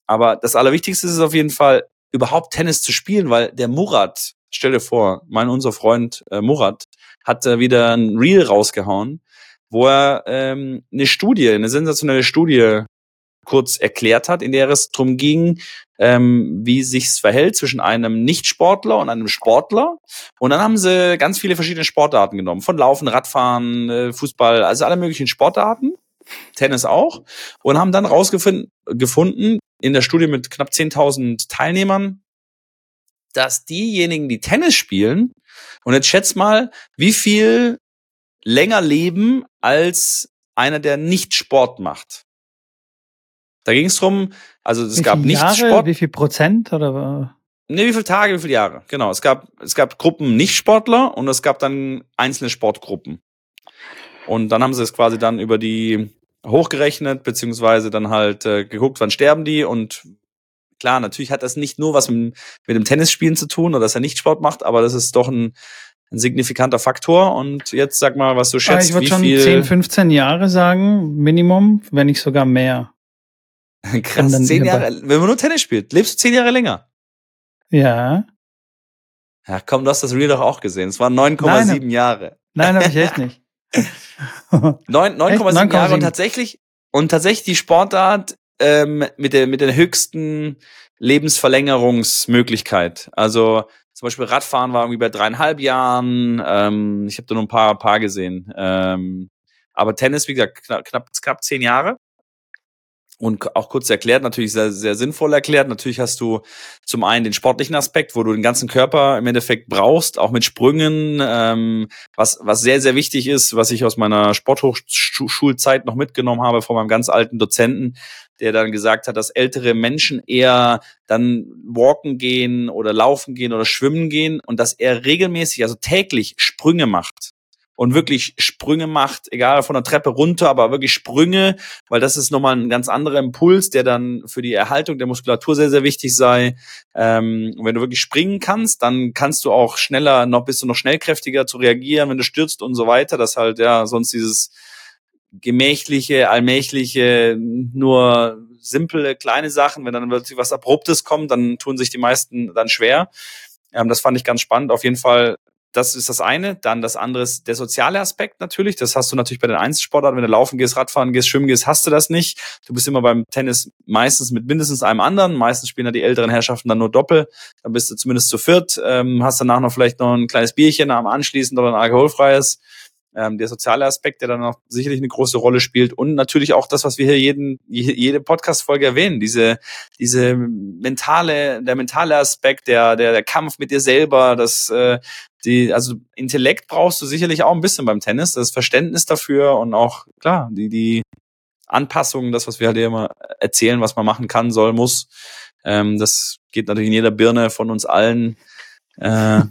Aber das Allerwichtigste ist auf jeden Fall, überhaupt Tennis zu spielen, weil der Murat, stell dir vor, mein unser Freund äh, Murat, hat äh, wieder ein Reel rausgehauen, wo er ähm, eine Studie, eine sensationelle Studie kurz erklärt hat, in der es darum ging, ähm, wie sich's verhält zwischen einem Nichtsportler und einem Sportler. Und dann haben sie ganz viele verschiedene Sportarten genommen, von Laufen, Radfahren, äh, Fußball, also alle möglichen Sportarten, Tennis auch, und haben dann rausgefunden gefunden, in der Studie mit knapp 10.000 Teilnehmern, dass diejenigen, die Tennis spielen, und jetzt schätz mal, wie viel länger leben als einer, der nicht Sport macht. Da ging es drum, also es wie gab nicht Jahre, Sport. Wie viel Prozent oder? Nee, wie viele Tage, wie viele Jahre? Genau. Es gab, es gab Gruppen Nicht-Sportler und es gab dann einzelne Sportgruppen. Und dann haben sie es quasi dann über die hochgerechnet, beziehungsweise dann halt äh, geguckt, wann sterben die und klar, natürlich hat das nicht nur was mit, mit dem Tennisspielen zu tun oder dass er nicht Sport macht, aber das ist doch ein, ein signifikanter Faktor. Und jetzt sag mal, was du schätzt, ich würde schon viel. 10, 15 Jahre sagen, Minimum, wenn nicht sogar mehr. Krass, zehn. Jahre. Wenn man nur Tennis spielt, lebst du zehn Jahre länger. Ja. Ja, komm, du hast das Real doch auch gesehen. Es waren 9,7 Nein, Jahre. Nein, habe ich echt nicht. Neun- 9,7 Echt? Jahre und 9,7. tatsächlich, und tatsächlich die Sportart ähm, mit, der, mit der höchsten Lebensverlängerungsmöglichkeit. Also zum Beispiel Radfahren war irgendwie bei dreieinhalb Jahren. Ähm, ich habe da nur ein paar, paar gesehen. Ähm, aber Tennis, wie gesagt, knapp, knapp, knapp zehn Jahre. Und auch kurz erklärt, natürlich sehr, sehr sinnvoll erklärt. Natürlich hast du zum einen den sportlichen Aspekt, wo du den ganzen Körper im Endeffekt brauchst, auch mit Sprüngen, ähm, was, was sehr, sehr wichtig ist, was ich aus meiner Sporthochschulzeit noch mitgenommen habe von meinem ganz alten Dozenten, der dann gesagt hat, dass ältere Menschen eher dann walken gehen oder laufen gehen oder schwimmen gehen und dass er regelmäßig, also täglich Sprünge macht und wirklich Sprünge macht, egal von der Treppe runter, aber wirklich Sprünge, weil das ist nochmal ein ganz anderer Impuls, der dann für die Erhaltung der Muskulatur sehr, sehr wichtig sei. Ähm, wenn du wirklich springen kannst, dann kannst du auch schneller, noch bist du noch schnellkräftiger zu reagieren, wenn du stürzt und so weiter. Das halt, ja, sonst dieses gemächliche, allmächliche, nur simple, kleine Sachen, wenn dann plötzlich was Abruptes kommt, dann tun sich die meisten dann schwer. Ähm, das fand ich ganz spannend. Auf jeden Fall das ist das eine. Dann das andere ist der soziale Aspekt natürlich. Das hast du natürlich bei den Einzelsportarten. Wenn du laufen gehst, Radfahren gehst, schwimmen gehst, hast du das nicht. Du bist immer beim Tennis meistens mit mindestens einem anderen. Meistens spielen da die älteren Herrschaften dann nur Doppel. Dann bist du zumindest zu viert. Ähm, hast danach noch vielleicht noch ein kleines Bierchen am anschließend oder ein alkoholfreies. Ähm, der soziale Aspekt, der dann auch sicherlich eine große Rolle spielt und natürlich auch das, was wir hier jeden, je- jede Podcast-Folge erwähnen, diese, diese mentale, der mentale Aspekt, der, der, der Kampf mit dir selber, das, äh, die, also Intellekt brauchst du sicherlich auch ein bisschen beim Tennis, das Verständnis dafür und auch, klar, die, die Anpassungen, das, was wir halt immer erzählen, was man machen kann, soll, muss. Ähm, das geht natürlich in jeder Birne von uns allen äh,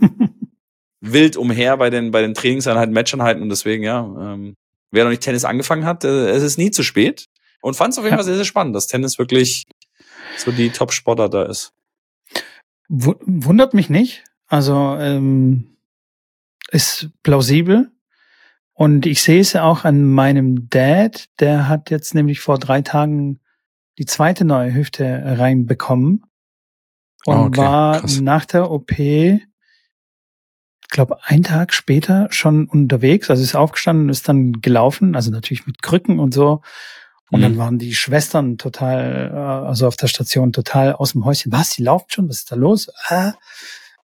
wild umher bei den, bei den Trainingseinheiten, Matcheinheiten und deswegen, ja, ähm, wer noch nicht Tennis angefangen hat, äh, es ist nie zu spät. Und fand es auf jeden. Fall sehr, sehr spannend, dass Tennis wirklich so die Top-Sportart da ist. Wu- Wundert mich nicht. Also ähm, ist plausibel. Und ich sehe es ja auch an meinem Dad, der hat jetzt nämlich vor drei Tagen die zweite neue Hüfte reinbekommen und Ah, okay, war krass. nach der OP, ich glaube, ein Tag später schon unterwegs. Also ist aufgestanden und ist dann gelaufen, also natürlich mit Krücken und so. Und Mhm. dann waren die Schwestern total, äh, also auf der Station total aus dem Häuschen. Was, die laufen schon? Was ist da los? Ah.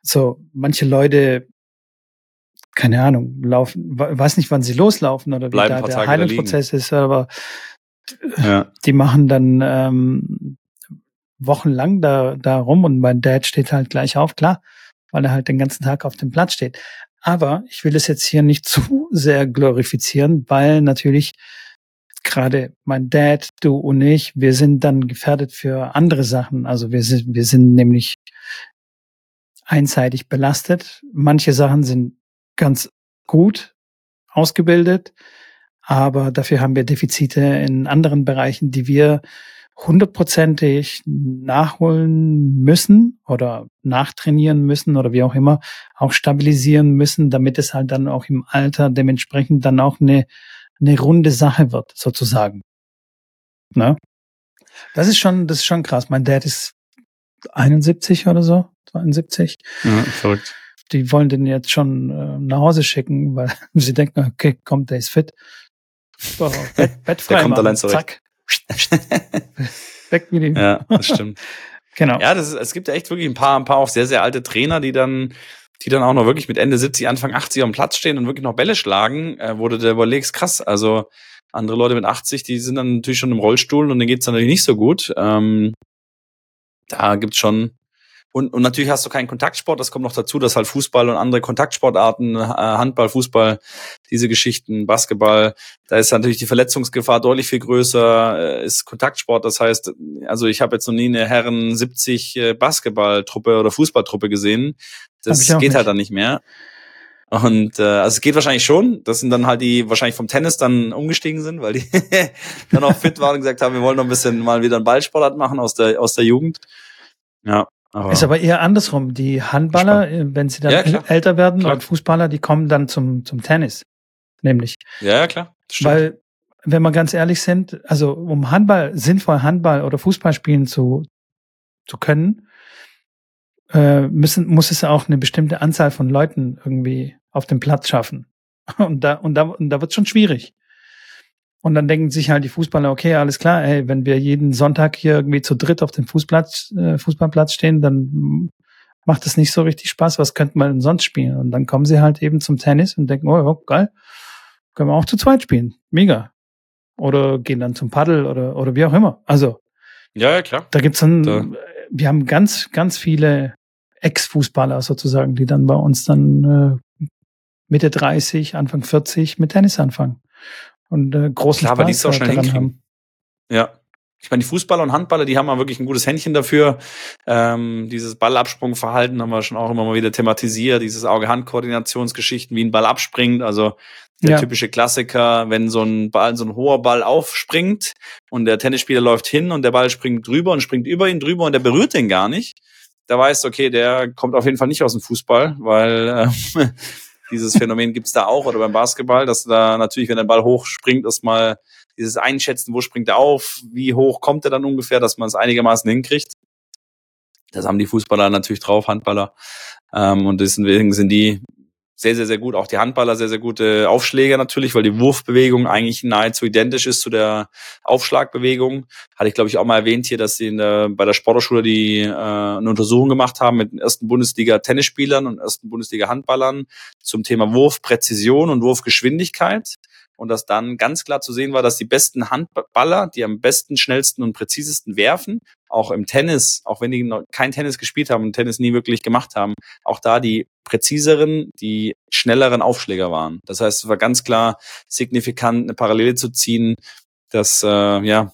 So, manche Leute, keine Ahnung, laufen, we- weiß nicht, wann sie loslaufen oder wie Bleiben da der Tage Heilungsprozess ist, aber Ja. die machen dann ähm, wochenlang da, da rum und mein Dad steht halt gleich auf. Klar, weil er halt den ganzen Tag auf dem Platz steht. Aber ich will es jetzt hier nicht zu sehr glorifizieren, weil natürlich gerade mein Dad, du und ich, wir sind dann gefährdet für andere Sachen. Also wir sind, wir sind nämlich einseitig belastet. Manche Sachen sind ganz gut ausgebildet, aber dafür haben wir Defizite in anderen Bereichen, die wir hundertprozentig nachholen müssen oder nachtrainieren müssen oder wie auch immer, auch stabilisieren müssen, damit es halt dann auch im Alter dementsprechend dann auch eine, eine runde Sache wird, sozusagen. Ne? Das ist schon, das ist schon krass. Mein Dad ist 71 oder so, 72. Ja, verrückt. Die wollen den jetzt schon äh, nach Hause schicken, weil sie denken, okay, kommt, der ist fit. So, Bett, Bett frei Der kommt machen. allein zurecht. Zack. Weg mit ihm. Ja, das stimmt. Genau. Ja, das ist, es gibt ja echt wirklich ein paar, ein paar auch sehr, sehr alte Trainer, die dann, die dann auch noch wirklich mit Ende 70, Anfang 80 am Platz stehen und wirklich noch Bälle schlagen, äh, wo du dir überlegst, krass, also andere Leute mit 80, die sind dann natürlich schon im Rollstuhl und denen geht's dann natürlich nicht so gut. Ähm, da gibt's schon und, und natürlich hast du keinen Kontaktsport, das kommt noch dazu, dass halt Fußball und andere Kontaktsportarten, äh, Handball, Fußball, diese Geschichten, Basketball, da ist natürlich die Verletzungsgefahr deutlich viel größer, äh, ist Kontaktsport, das heißt, also ich habe jetzt noch nie eine Herren 70 äh, Basketballtruppe oder Fußballtruppe gesehen. Das geht halt nicht. dann nicht mehr. Und äh, also es geht wahrscheinlich schon. Das sind dann halt die wahrscheinlich vom Tennis dann umgestiegen sind, weil die dann auch fit waren und gesagt haben, wir wollen noch ein bisschen mal wieder einen Ballsportart machen aus der aus der Jugend. Ja, aber, Ist aber eher andersrum. Die Handballer, äh, wenn sie dann Ja, älter werden, Klar. und Fußballer, die kommen dann zum, zum Tennis. Nämlich. ja, ja klar. Stimmt. Weil, wenn wir ganz ehrlich sind, also um Handball, sinnvoll Handball oder Fußball spielen zu, zu können, äh, müssen, muss es auch eine bestimmte Anzahl von Leuten irgendwie auf dem Platz schaffen. Und da, und da, und da wird schon schwierig. Und dann denken sich halt die Fußballer, okay, alles klar, ey, wenn wir jeden Sonntag hier irgendwie zu dritt auf dem Fußplatz, äh, Fußballplatz stehen, dann macht es nicht so richtig Spaß. Was könnte man denn sonst spielen? Und dann kommen sie halt eben zum Tennis und denken, oh, ja, geil, können wir auch zu zweit spielen. Mega. Oder gehen dann zum Paddel oder, oder wie auch immer. Also, ja, ja, klar. da gibt's dann, Da- wir haben ganz, ganz viele Ex-Fußballer sozusagen, die dann bei uns dann äh, Mitte 30, Anfang 40 mit Tennis anfangen. Und äh, großen Klar, aber die Spaß ist auch schnell hinkriegen. Ja. Ich meine, die Fußballer und Handballer, die haben ja wirklich ein gutes Händchen dafür. Ähm, dieses Ballabsprungverhalten haben wir schon auch immer mal wieder thematisiert, dieses Auge-Hand-Koordinationsgeschichten, wie ein Ball abspringt. Also der Ja. typische Klassiker, wenn so ein Ball, so ein hoher Ball aufspringt und der Tennisspieler läuft hin und der Ball springt drüber und springt über ihn drüber und der berührt den gar nicht. Da weißt du, okay, der kommt auf jeden Fall nicht aus dem Fußball, weil äh, dieses Phänomen gibt's da auch oder beim Basketball, dass da natürlich, wenn der Ball hochspringt, erstmal dieses Einschätzen, wo springt er auf, wie hoch kommt er dann ungefähr, dass man es einigermaßen hinkriegt. Das haben die Fußballer natürlich drauf, Handballer. Ähm, und deswegen sind die sehr, sehr, sehr gut. Auch die Handballer sehr, sehr gute Aufschläger natürlich, weil die Wurfbewegung eigentlich nahezu identisch ist zu der Aufschlagbewegung. Hatte ich, glaube ich, auch mal erwähnt hier, dass sie in der, bei der Sporthochschule die äh, eine Untersuchung gemacht haben mit den ersten Bundesliga-Tennisspielern und ersten Bundesliga-Handballern zum Thema Wurfpräzision und Wurfgeschwindigkeit. Und dass dann ganz klar zu sehen war, dass die besten Handballer, die am besten, schnellsten und präzisesten werfen, auch im Tennis, auch wenn die noch kein Tennis gespielt haben und Tennis nie wirklich gemacht haben, auch da die präziseren, die schnelleren Aufschläger waren. Das heißt, es war ganz klar signifikant eine Parallele zu ziehen, dass äh, ja,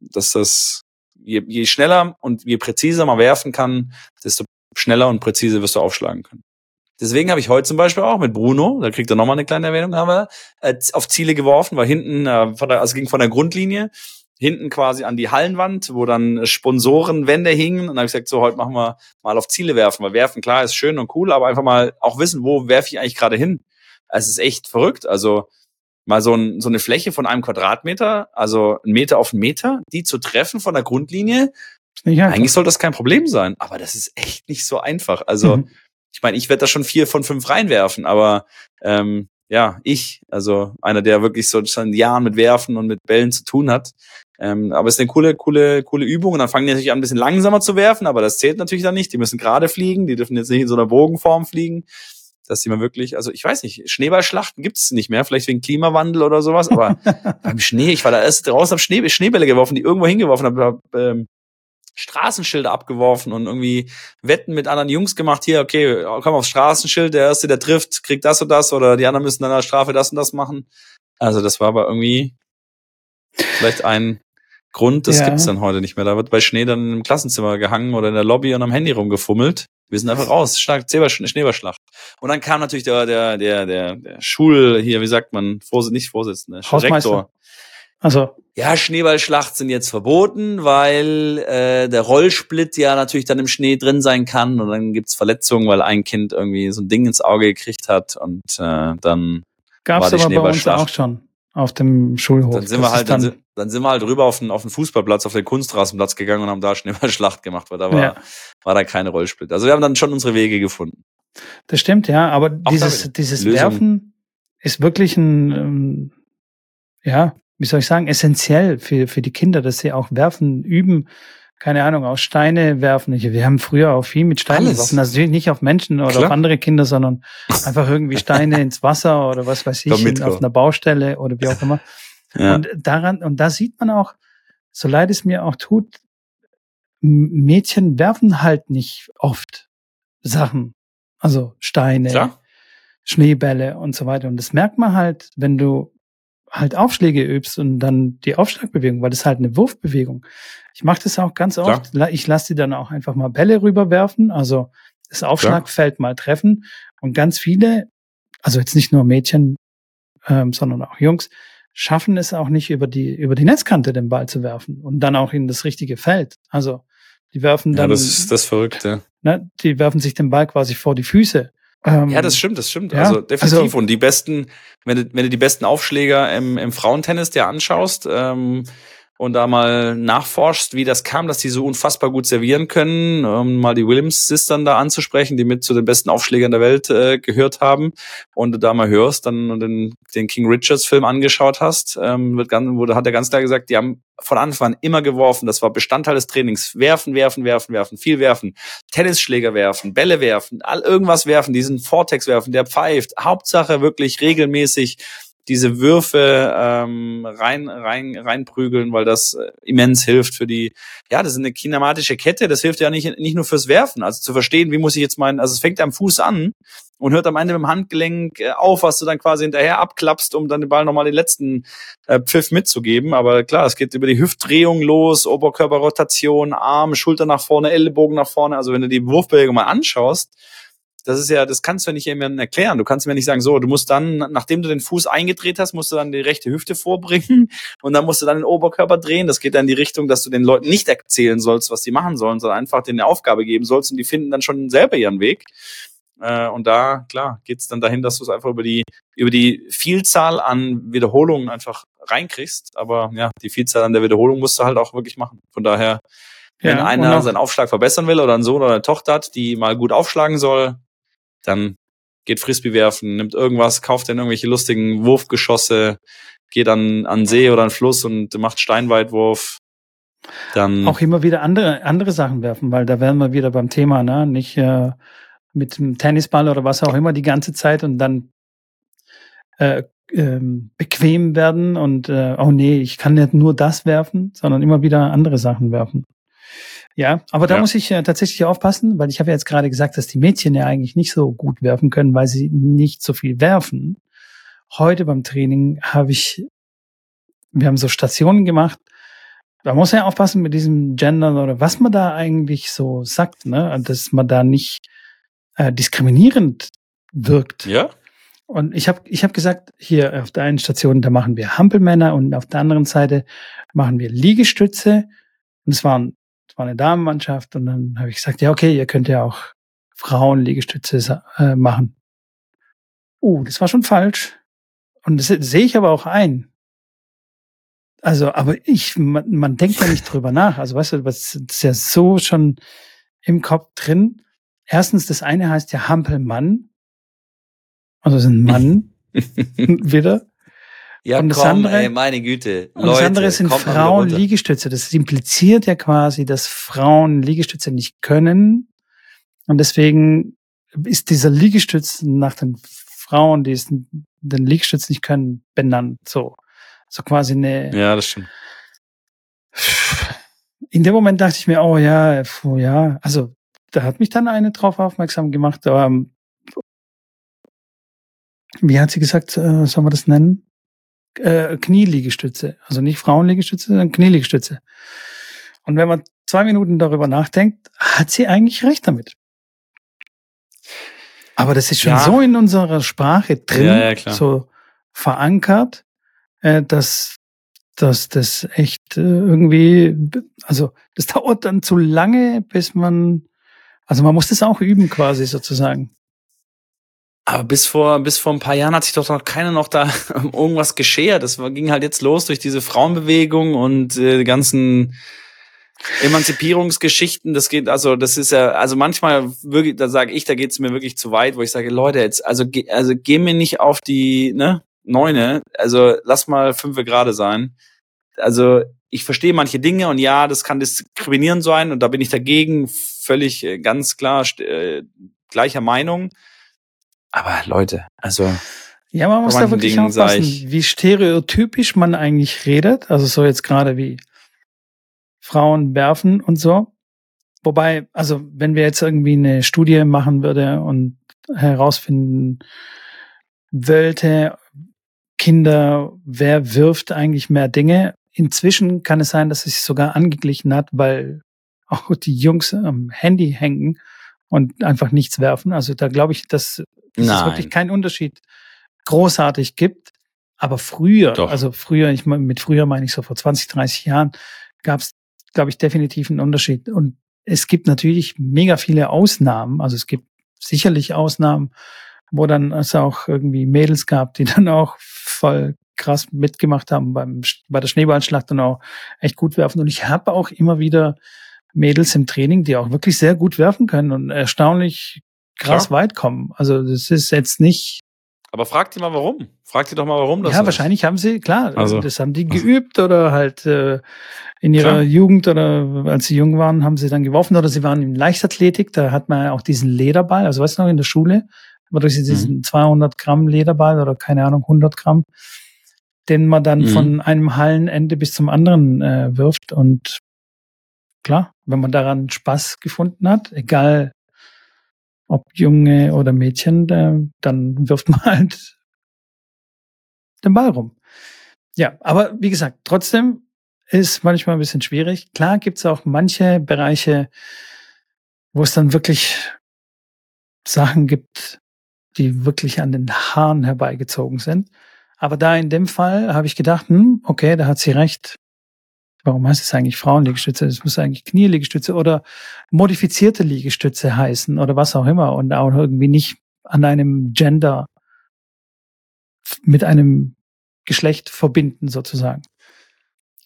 dass das je, je schneller und je präziser man werfen kann, desto schneller und präziser wirst du aufschlagen können. Deswegen habe ich heute zum Beispiel auch mit Bruno, da kriegt er nochmal eine kleine Erwähnung, haben wir äh, auf Ziele geworfen, weil hinten, äh, von der, also ging von der Grundlinie, hinten quasi an die Hallenwand, wo dann Sponsorenwände hingen. Und dann habe ich gesagt, so, heute machen wir mal auf Ziele werfen, weil werfen, klar, ist schön und cool, aber einfach mal auch wissen, wo werfe ich eigentlich gerade hin. Es ist echt verrückt. Also mal so, ein, so eine Fläche von einem Quadratmeter, also ein Meter auf einen Meter, die zu treffen von der Grundlinie, eigentlich soll das kein Problem sein, aber das ist echt nicht so einfach. Also Mhm. Ich meine, ich werde da schon vier von fünf reinwerfen, aber ähm, ja, ich, also einer, der wirklich so schon Jahren mit Werfen und mit Bällen zu tun hat. Ähm, aber es ist eine coole, coole, coole Übung. Und dann fangen die natürlich an, ein bisschen langsamer zu werfen, aber das zählt natürlich dann nicht. Die müssen gerade fliegen, die dürfen jetzt nicht in so einer Bogenform fliegen. Dass die mal wirklich, also ich weiß nicht, Schneeballschlachten gibt's nicht mehr, vielleicht wegen Klimawandel oder sowas, aber beim Schnee, ich war da erst draußen, hab Schnee, Schneebälle geworfen, die irgendwo hingeworfen habe, hab, ähm, Straßenschilder abgeworfen und irgendwie Wetten mit anderen Jungs gemacht. Hier, okay, komm aufs Straßenschild, der Erste, der trifft, kriegt das und das oder die anderen müssen dann als Strafe das und das machen. Also das war aber irgendwie vielleicht ein Grund, das Ja. gibt's dann heute nicht mehr. Da wird bei Schnee dann im Klassenzimmer gehangen oder in der Lobby und am Handy rumgefummelt. Wir sind einfach raus, stark Schneeballschlacht. Und dann kam natürlich der, der, der, der, der Schul, hier, wie sagt man, Vors nicht Vorsitzende, Hausmeister. Rektor. Also, Ja, Schneeballschlacht sind jetzt verboten, weil äh, der Rollsplit ja natürlich dann im Schnee drin sein kann und dann gibt's Verletzungen, weil ein Kind irgendwie so ein Ding ins Auge gekriegt hat und äh, dann, gab's War die aber bei uns auch schon auf dem Schulhof. dann sind wir halt, dann, sind- dann sind wir halt rüber auf den, auf den Fußballplatz, auf den Kunstrasenplatz gegangen und haben da Schneeballschlacht gemacht, weil da war, Ja. war da keine Rollsplit. Also wir haben dann schon unsere Wege gefunden. Das stimmt, ja, aber da dieses, dieses Lösung. Werfen ist wirklich ein, ähm, ja, wie soll ich sagen, essentiell für, für die Kinder, dass sie auch werfen, üben, keine Ahnung, aus Steine werfen. Wir haben früher auch viel mit Steinen Alles. geworfen, also nicht auf Menschen oder Klar. auf andere Kinder, sondern einfach irgendwie Steine ins Wasser oder was weiß ich, in, auf einer Baustelle oder wie auch immer. Ja. Und daran, und da sieht man auch, so leid es mir auch tut, Mädchen werfen halt nicht oft Sachen. Also Steine, Klar. Schneebälle und so weiter. Und das merkt man halt, wenn du halt Aufschläge übst und dann die Aufschlagbewegung, weil das ist halt eine Wurfbewegung. Ich mache das auch ganz oft. La- Ich lasse die dann auch einfach mal Bälle rüberwerfen, also das Aufschlagfeld mal treffen. Und ganz viele, also jetzt nicht nur Mädchen, ähm, sondern auch Jungs, schaffen es auch nicht über die über die Netzkante den Ball zu werfen und dann auch in das richtige Feld. Also die werfen ja, dann, das ist das Verrückte. ne, die werfen sich den Ball quasi vor die Füße. Ähm, Ja, das stimmt, das stimmt. ja, also definitiv. also- und die besten, wenn du, wenn du die besten Aufschläger im, im Frauentennis dir anschaust ähm, und da mal nachforschst, wie das kam, dass die so unfassbar gut servieren können, um mal die Williams-Sistern da anzusprechen, die mit zu den besten Aufschlägern der Welt äh, gehört haben, und du da mal hörst, dann den, den King Richards-Film angeschaut hast, ähm, wird ganz, wurde, hat er ganz klar gesagt, die haben von Anfang an immer geworfen. Das war Bestandteil des Trainings. Werfen, werfen, werfen, werfen, viel werfen. Tennisschläger werfen, Bälle werfen, all irgendwas werfen, diesen Vortex werfen, der pfeift. Hauptsache wirklich regelmäßig diese Würfe ähm, rein, rein, reinprügeln, weil das äh, immens hilft für die, ja, das ist eine kinematische Kette, das hilft ja nicht, nicht nur fürs Werfen, also zu verstehen, wie muss ich jetzt meinen, also es fängt am Fuß an und hört am Ende mit dem Handgelenk äh, auf, was du dann quasi hinterher abklappst, um dann den Ball nochmal den letzten äh, Pfiff mitzugeben. Aber klar, es geht über die Hüftdrehung los, Oberkörperrotation, Arm, Schulter nach vorne, Ellenbogen nach vorne. Also wenn du die Wurfbewegung mal anschaust, das ist ja, das kannst du ja nicht jemandem erklären. Du kannst mir nicht sagen, so, du musst dann, nachdem du den Fuß eingedreht hast, musst du dann die rechte Hüfte vorbringen und dann musst du dann den Oberkörper drehen. Das geht dann in die Richtung, dass du den Leuten nicht erzählen sollst, was die machen sollen, sondern einfach denen eine Aufgabe geben sollst und die finden dann schon selber ihren Weg. Äh, und da, klar, geht's dann dahin, dass du es einfach über die, über die Vielzahl an Wiederholungen einfach reinkriegst. Aber ja, die Vielzahl an der Wiederholung musst du halt auch wirklich machen. Von daher, wenn Ja, einer seinen Aufschlag verbessern will oder einen Sohn oder eine Tochter hat, die mal gut aufschlagen soll, dann geht Frisbee werfen, nimmt irgendwas, kauft dann irgendwelche lustigen Wurfgeschosse, geht an, an See oder an Fluss und macht Steinweitwurf. Dann auch immer wieder andere, andere Sachen werfen, weil da wären wir wieder beim Thema, ne? Nicht äh, mit dem Tennisball oder was auch immer die ganze Zeit und dann äh, ähm, bequem werden und äh, oh nee, ich kann nicht nur das werfen, sondern immer wieder andere Sachen werfen. Ja, aber da Ja. muss ich äh, tatsächlich aufpassen, weil ich habe ja jetzt gerade gesagt, dass die Mädchen ja eigentlich nicht so gut werfen können, weil sie nicht so viel werfen. Heute beim Training habe ich, wir haben so Stationen gemacht, da muss man ja aufpassen mit diesem Gendern oder was man da eigentlich so sagt, ne? dass man da nicht äh, diskriminierend wirkt. ja, Und ich habe ich hab gesagt, hier auf der einen Station, da machen wir Hampelmänner und auf der anderen Seite machen wir Liegestütze. Und es waren, war eine Damenmannschaft und dann habe ich gesagt, ja, okay, ihr könnt ja auch Frauen-Liegestütze äh, machen. Uh, das war schon falsch. Und das sehe ich aber auch ein. Also, aber ich, man, man denkt ja nicht drüber nach. Also, weißt du, was ist ja so schon im Kopf drin. Erstens, das eine heißt ja Hampelmann. Also es ist ein Mann wieder. Ja Und das komm, andere- ey, meine Güte. Und das andere sind. Frauen-Liegestütze. Das impliziert ja quasi, dass Frauen Liegestütze nicht können. Und deswegen ist dieser Liegestütz nach den Frauen, die es, den Liegestütz nicht können, benannt. So. So quasi eine, Ja, das stimmt. in dem Moment dachte ich mir, oh ja, puh, ja, also da hat mich dann eine drauf aufmerksam gemacht, aber ähm, wie hat sie gesagt, äh, soll man das nennen? Äh, Knieliegestütze. Also nicht Frauenliegestütze, sondern Knieliegestütze. Und wenn man zwei Minuten darüber nachdenkt, hat sie eigentlich recht damit. Aber das ist schon Ja. so in unserer Sprache drin, Ja, ja, so verankert, äh, dass, dass das echt äh, irgendwie, also das dauert dann zu lange, bis man, also man muss das auch üben quasi sozusagen. Aber bis vor, bis vor ein paar Jahren hat sich doch noch keiner noch da irgendwas geschert. Das ging halt jetzt los durch diese Frauenbewegung und äh, die ganzen Emanzipierungsgeschichten. Das geht, also das ist ja, also manchmal wirklich, da sage ich, da geht's mir wirklich zu weit, wo ich sage, Leute, jetzt, also, also geh mir nicht auf die, ne, Neune, also lass mal fünfe gerade sein. Also ich verstehe manche Dinge und ja, das kann diskriminierend sein und da bin ich dagegen völlig äh, ganz klar äh, gleicher Meinung. Aber Leute, also Ja, man muss da wirklich Dingen aufpassen, wie stereotypisch man eigentlich redet. Also so jetzt gerade wie Frauen werfen und so. Wobei, also wenn wir jetzt irgendwie eine Studie machen würde und herausfinden wollte, Kinder, wer wirft eigentlich mehr Dinge? Inzwischen kann es sein, dass es sich sogar angeglichen hat, weil auch die Jungs am Handy hängen und einfach nichts werfen. Also da glaube ich, dass, dass es Nein. wirklich keinen Unterschied großartig gibt. Aber früher, Doch. also früher, ich mein, mit früher meine ich so vor 20, 30 Jahren, gab es, glaube ich, definitiv einen Unterschied. Und es gibt natürlich mega viele Ausnahmen. Also es gibt sicherlich Ausnahmen, wo dann es auch irgendwie Mädels gab, die dann auch voll krass mitgemacht haben beim, bei der Schneeballschlacht und auch echt gut werfen. Und ich habe auch immer wieder Mädels im Training, die auch wirklich sehr gut werfen können und erstaunlich krass Klar. weit kommen. Also das ist jetzt nicht, Aber frag die mal warum. Frag die doch mal warum das ja, ist. wahrscheinlich haben sie, klar, Also- das haben die geübt oder halt äh, in ihrer Klar. Jugend oder als sie jung waren, haben sie dann geworfen oder sie waren in Leichtathletik, da hat man ja auch diesen Lederball, also weißt du noch, in der Schule, war durch Mhm. diesen 200 Gramm Lederball oder keine Ahnung, 100 Gramm, den man dann Mhm. von einem Hallenende bis zum anderen äh, wirft und klar, wenn man daran Spaß gefunden hat, egal ob Junge oder Mädchen, dann wirft man halt den Ball rum. Ja, aber wie gesagt, trotzdem ist manchmal ein bisschen schwierig. Klar gibt's auch manche Bereiche, wo es dann wirklich Sachen gibt, die wirklich an den Haaren herbeigezogen sind. Aber da in dem Fall habe ich gedacht, hm, okay, da hat sie recht. Warum heißt es eigentlich Frauenliegestütze? Es muss eigentlich Knieliegestütze oder modifizierte Liegestütze heißen oder was auch immer und auch irgendwie nicht an einem Gender mit einem Geschlecht verbinden sozusagen.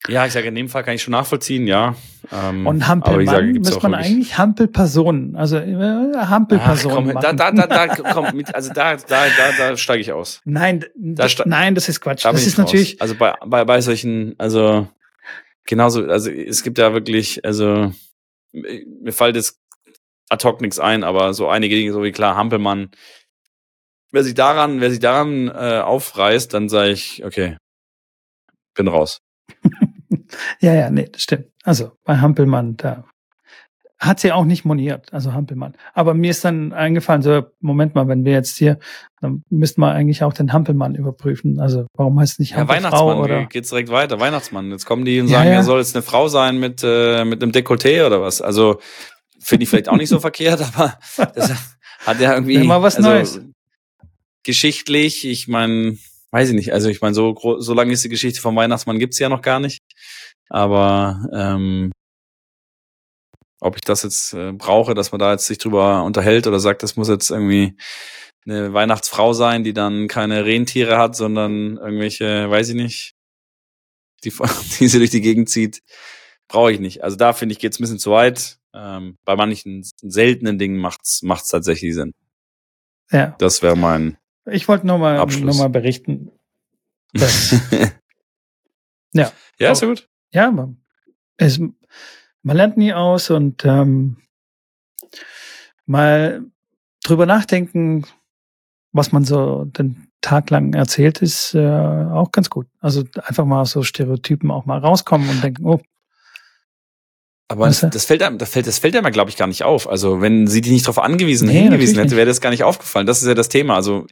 Ja, ich sage, in dem Fall kann ich schon nachvollziehen, ja. Ähm, Und Hampelmann auch man eigentlich Hampelpersonen, also äh, Ach, Hampelpersonen komm, da, da, da, da, komm, mit, also da, da, da, da steige ich aus. Nein, Da nein, das ist Quatsch. Da das ist natürlich, Also bei, bei, bei solchen, also genauso, also es gibt ja wirklich, also mir fällt jetzt ad hoc nichts ein, aber so einige Dinge, so wie klar, Hampelmann. Wer sich daran, wer sich daran äh, aufreißt, dann sage ich, okay, bin raus. ja, ja, nee, das stimmt. Also bei Hampelmann, da hat sie auch nicht moniert, also Hampelmann. Aber mir ist dann eingefallen, so, Moment mal, wenn wir jetzt hier, dann müssten wir eigentlich auch den Hampelmann überprüfen. Also warum heißt es nicht Ja, Hampelfrau Weihnachtsmann oder? ge- geht's direkt weiter. Weihnachtsmann. Jetzt kommen die und Ja, sagen, ja. er soll jetzt eine Frau sein mit, äh, mit einem Dekolleté oder was. Also finde ich vielleicht auch nicht so verkehrt, aber das hat ja irgendwie. Mal was also, Neues. Geschichtlich, ich meine, weiß ich nicht. Also ich meine, so, so lange ist die Geschichte vom Weihnachtsmann gibt's ja noch gar nicht. Aber ähm, ob ich das jetzt äh, brauche, dass man da jetzt sich drüber unterhält oder sagt, das muss jetzt irgendwie eine Weihnachtsfrau sein, die dann keine Rentiere hat, sondern irgendwelche, weiß ich nicht, die, die sie durch die Gegend zieht, brauche ich nicht. Also da finde ich, geht's ein bisschen zu weit. Ähm, bei manchen seltenen Dingen macht's macht's tatsächlich Sinn. Ja, Das wäre mein ich wollte nur mal, Abschluss. nur mal berichten. Ja. ja, ist ja gut. ja, man, es, man lernt nie aus und ähm, mal drüber nachdenken, was man so den Tag lang erzählt, ist äh, auch ganz gut. Also einfach mal aus so Stereotypen auch mal rauskommen und denken, oh, Aber du? das fällt einem, das fällt, das fällt einem, glaube ich, gar nicht auf. Also wenn sie dich nicht darauf angewiesen, Nee, hingewiesen hätte, wäre das gar nicht aufgefallen. Das ist ja das Thema. Also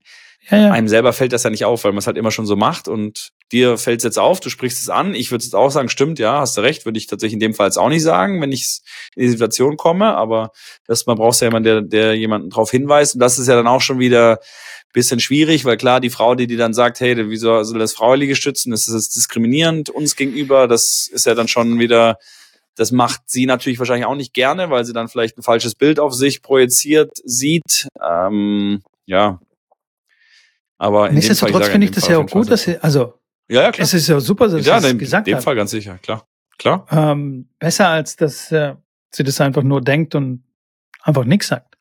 Ja, ja. einem selber fällt das ja nicht auf, weil man es halt immer schon so macht und dir fällt es jetzt auf, du sprichst es an. Ich würde jetzt auch sagen, stimmt, ja, hast du recht, würde ich tatsächlich in dem Fall jetzt auch nicht sagen, wenn ich in die Situation komme, aber das, man braucht ja jemanden, der, der jemanden darauf hinweist und das ist ja dann auch schon wieder bisschen schwierig, weil klar, die Frau, die die dann sagt, hey, wieso soll das Frauenliege stützen, das ist jetzt diskriminierend uns gegenüber, das ist ja dann schon wieder, das macht sie natürlich wahrscheinlich auch nicht gerne, weil sie dann vielleicht ein falsches Bild auf sich projiziert sieht. Ähm, ja. Aber in dem Nichtsdestotrotz in finde ich dem das Fall ja auch gut, dass sie, also ja, ja, klar. es ist ja super, dass ja, sie es in gesagt dem hat. Fall ganz sicher, klar. Klar. Ähm, besser als dass äh, sie das einfach nur denkt und einfach nichts sagt.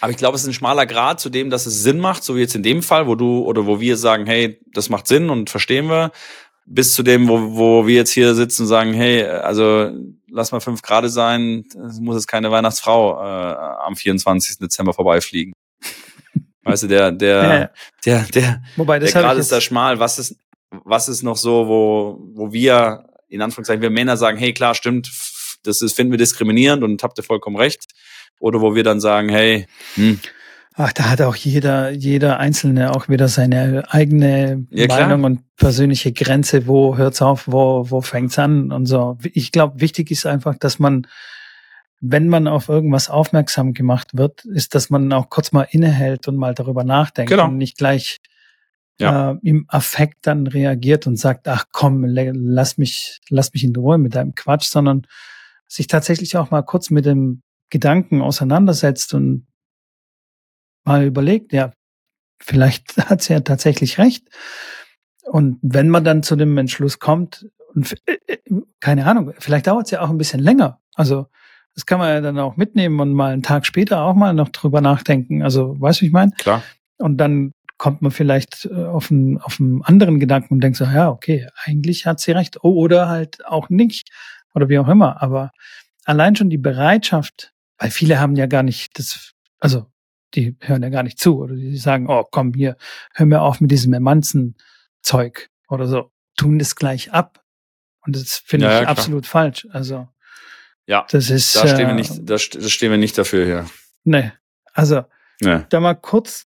Aber ich glaube, es ist ein schmaler Grad zu dem, dass es Sinn macht, so wie jetzt in dem Fall, wo du oder wo wir sagen, hey, das macht Sinn und verstehen wir, bis zu dem, wo, wo wir jetzt hier sitzen und sagen, hey, also lass mal fünf Grad sein, muss jetzt keine Weihnachtsfrau äh, am 24. Dezember vorbeifliegen. Weißt du, der, der, Ja, ja. der, der, Wobei, das der Grad ist da schmal. Was ist, was ist noch so, wo, wo wir, in Anführungszeichen, wir Männer sagen, hey, klar, stimmt, das ist, finden wir diskriminierend und habt ihr vollkommen recht. Oder wo wir dann sagen, hey, hm, ach, da hat auch jeder, jeder Einzelne auch wieder seine eigene Ja. Meinung und persönliche Grenze, wo hört's auf, wo, wo fängt's an und so. Ich glaube, wichtig ist einfach, dass man, wenn man auf irgendwas aufmerksam gemacht wird, ist, dass man auch kurz mal innehält und mal darüber nachdenkt Genau. und nicht gleich Ja. äh, im Affekt dann reagiert und sagt, ach komm, lass mich, lass mich in Ruhe mit deinem Quatsch, sondern sich tatsächlich auch mal kurz mit dem Gedanken auseinandersetzt und mal überlegt, ja, vielleicht hat sie ja tatsächlich recht. Und wenn man dann zu dem Entschluss kommt, und äh, äh, keine Ahnung, vielleicht dauert es ja auch ein bisschen länger. Also das kann man ja dann auch mitnehmen und mal einen Tag später auch mal noch drüber nachdenken. Also weißt du, wie ich meine? klar. Und dann kommt man vielleicht äh, auf einen, auf einen anderen Gedanken und denkt so, ja, okay, eigentlich hat sie recht. Oh, oder halt auch nicht. Oder wie auch immer. Aber allein schon die Bereitschaft, weil viele haben ja gar nicht das, also die hören ja gar nicht zu. Oder die sagen, oh, komm hier, hör mir auf mit diesem Emanzen-Zeug oder so. Tun das gleich ab. Und das finde Ja, ich ja, absolut falsch. Also Ja, das ist, da stehen wir äh, nicht, da, st- da stehen wir nicht dafür hier. nee. Also Nee. da mal kurz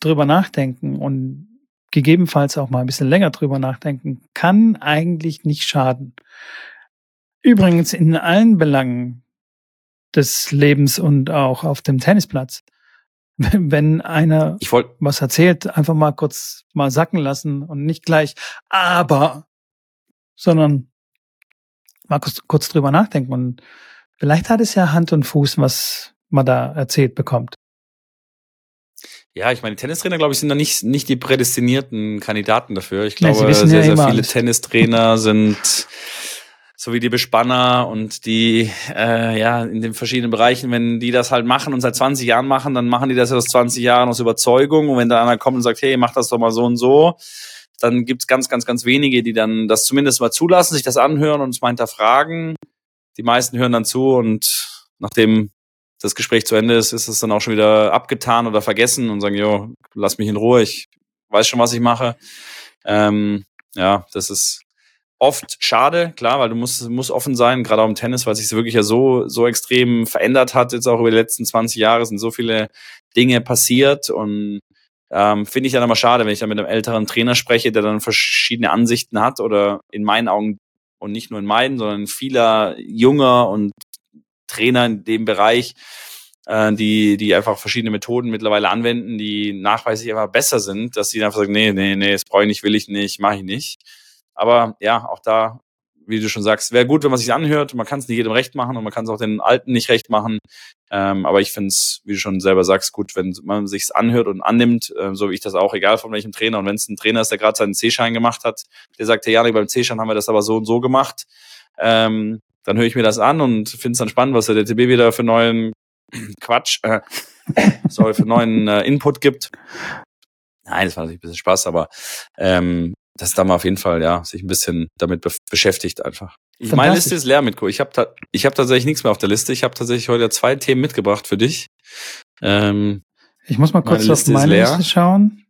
drüber nachdenken und gegebenenfalls auch mal ein bisschen länger drüber nachdenken, kann eigentlich nicht schaden. Übrigens in allen Belangen des Lebens und auch auf dem Tennisplatz. Wenn einer Ich wollte, was erzählt, einfach mal kurz mal sacken lassen und nicht gleich, aber, sondern mal kurz, kurz drüber nachdenken und vielleicht hat es ja Hand und Fuß, was man da erzählt bekommt. ja, ich meine, Tennistrainer, glaube ich, sind da nicht, nicht die prädestinierten Kandidaten dafür. Ich glaube, wissen sehr, ja sehr viele alles. Tennistrainer sind so wie die Bespanner und die, äh, ja, in den verschiedenen Bereichen, wenn die das halt machen und seit 20 Jahren machen, dann machen die das ja aus 20 Jahren aus Überzeugung. Und wenn da einer kommt und sagt, hey, mach das doch mal so und so, dann gibt's ganz, ganz, ganz wenige, die dann das zumindest mal zulassen, sich das anhören und es mal hinterfragen. Die meisten hören dann zu und nachdem das Gespräch zu Ende ist, ist es dann auch schon wieder abgetan oder vergessen und sagen, jo, lass mich in Ruhe, ich weiß schon, was ich mache. Ähm, ja, das ist oft schade, klar, weil du musst, musst offen sein, gerade auch im Tennis, weil sich wirklich ja so, so extrem verändert hat, jetzt auch über die letzten 20 Jahre sind so viele Dinge passiert und ähm, finde ich dann immer schade, wenn ich dann mit einem älteren Trainer spreche, der dann verschiedene Ansichten hat oder in meinen Augen und nicht nur in meinen, sondern vieler junger und Trainer in dem Bereich, äh, die, die einfach verschiedene Methoden mittlerweile anwenden, die nachweislich einfach besser sind, dass sie einfach sagen, nee, nee, nee, das brauche ich nicht, will ich nicht, mache ich nicht. Aber ja, auch da, wie du schon sagst, wäre gut, wenn man sich anhört. Man kann es nicht jedem recht machen und man kann es auch den Alten nicht recht machen. Ähm, aber ich finde es, wie du schon selber sagst, gut, wenn man sich anhört und annimmt, äh, so wie ich das auch, egal von welchem Trainer. Und wenn es ein Trainer ist, der gerade seinen C-Schein gemacht hat, der sagt, hey Janik, beim C-Schein haben wir das aber so und so gemacht, ähm, dann höre ich mir das an und finde es dann spannend, was der DTB wieder für neuen Quatsch, äh, sorry, für neuen äh, Input gibt. Nein, das war natürlich ein bisschen Spaß, aber ähm, dass da mal auf jeden Fall ja sich ein bisschen damit be beschäftigt einfach. Ich, meine. Liste ist leer mit Co. Ich habe ta ich habe tatsächlich nichts mehr auf der Liste. Ich habe tatsächlich heute zwei Themen mitgebracht für dich. Ähm, Ich muss mal Meine kurz auf Liste ist meine. Liste schauen.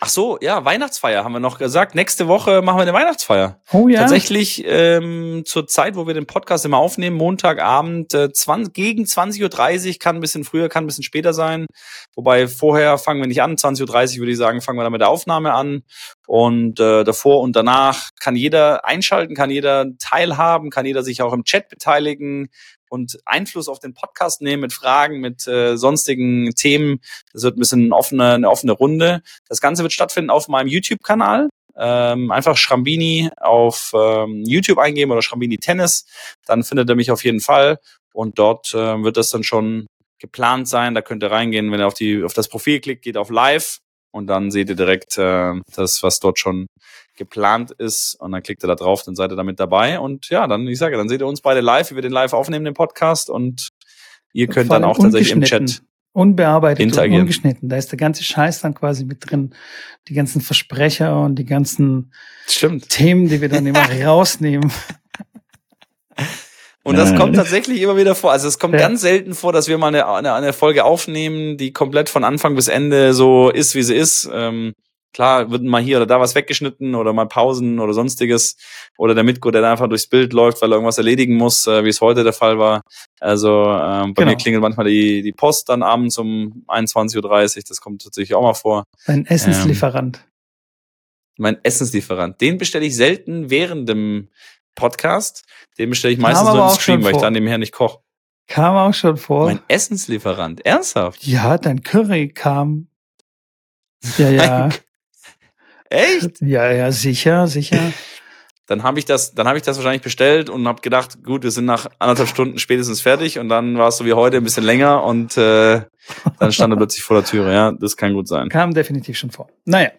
Ach so, ja, Weihnachtsfeier haben wir noch gesagt. Nächste Woche machen wir eine Weihnachtsfeier. Oh ja. Tatsächlich ähm, zur Zeit, wo wir den Podcast immer aufnehmen, Montagabend äh, 20, gegen 20.30 Uhr, kann ein bisschen früher, kann ein bisschen später sein. Wobei vorher fangen wir nicht an, 20.30 Uhr würde ich sagen, fangen wir dann mit der Aufnahme an. Und äh, davor und danach kann jeder einschalten, kann jeder teilhaben, kann jeder sich auch im Chat beteiligen und Einfluss auf den Podcast nehmen mit Fragen, mit äh, sonstigen Themen. Das wird ein bisschen eine offene, eine offene Runde. Das Ganze wird stattfinden auf meinem YouTube-Kanal. Ähm, einfach Schrambini auf ähm, YouTube eingeben oder Schrambini Tennis. Dann findet er mich auf jeden Fall. Und dort äh, wird das dann schon geplant sein. Da könnt ihr reingehen, wenn ihr auf, die, auf das Profil klickt, geht auf Live und dann seht ihr direkt äh, das, was dort schon geplant ist und dann klickt ihr da drauf, dann seid ihr damit dabei und ja, dann, ich sage, dann seht ihr uns beide live, wie wir den live aufnehmen, den Podcast und ihr könnt dann auch tatsächlich im Chat unbearbeitet interagieren. und ungeschnitten. Da ist der ganze Scheiß dann quasi mit drin. Die ganzen Versprecher und die ganzen Stimmt. Themen, die wir dann immer rausnehmen. Und das kommt tatsächlich immer wieder vor. Also es kommt ja. ganz selten vor, dass wir mal eine, eine, eine Folge aufnehmen, die komplett von Anfang bis Ende so ist, wie sie ist. Ähm, klar, wird mal hier oder da was weggeschnitten oder mal Pausen oder sonstiges. Oder der Mitgo, der einfach durchs Bild läuft, weil er irgendwas erledigen muss, äh, wie es heute der Fall war. Also ähm, bei genau. mir klingelt manchmal die, die Post dann abends um 21.30 Uhr. Das kommt tatsächlich auch mal vor. Ein Essenslieferant. Ähm, mein Essenslieferant. Den bestelle ich selten während dem Podcast. Den bestelle ich meistens nur im Stream, weil ich dann nebenher nicht koche. Kam auch schon vor. Mein Essenslieferant, ernsthaft? Ja, dein Curry kam. Ja, ja. Echt? Ja, ja, sicher, sicher. Dann habe ich das, dann habe ich das wahrscheinlich bestellt und habe gedacht, gut, wir sind nach anderthalb Stunden spätestens fertig und dann war es so wie heute ein bisschen länger und äh, dann stand er plötzlich vor der Türe. Ja, das kann gut sein. Kam definitiv schon vor. Naja.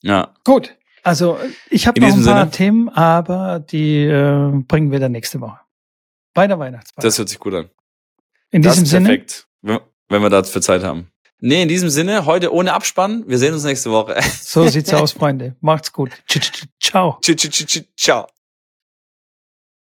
Ja. Gut. Also ich habe noch ein paar Sinne? Themen, aber die äh, bringen wir dann nächste Woche. Bei der Weihnachtsfeier. Das hört sich gut an. In das diesem Sinne. Perfekt, wenn wir dafür Zeit haben. Nee, in diesem Sinne, heute ohne Abspann. Wir sehen uns nächste Woche. So sieht's aus, Freunde. Macht's gut. Ciao. Ciao.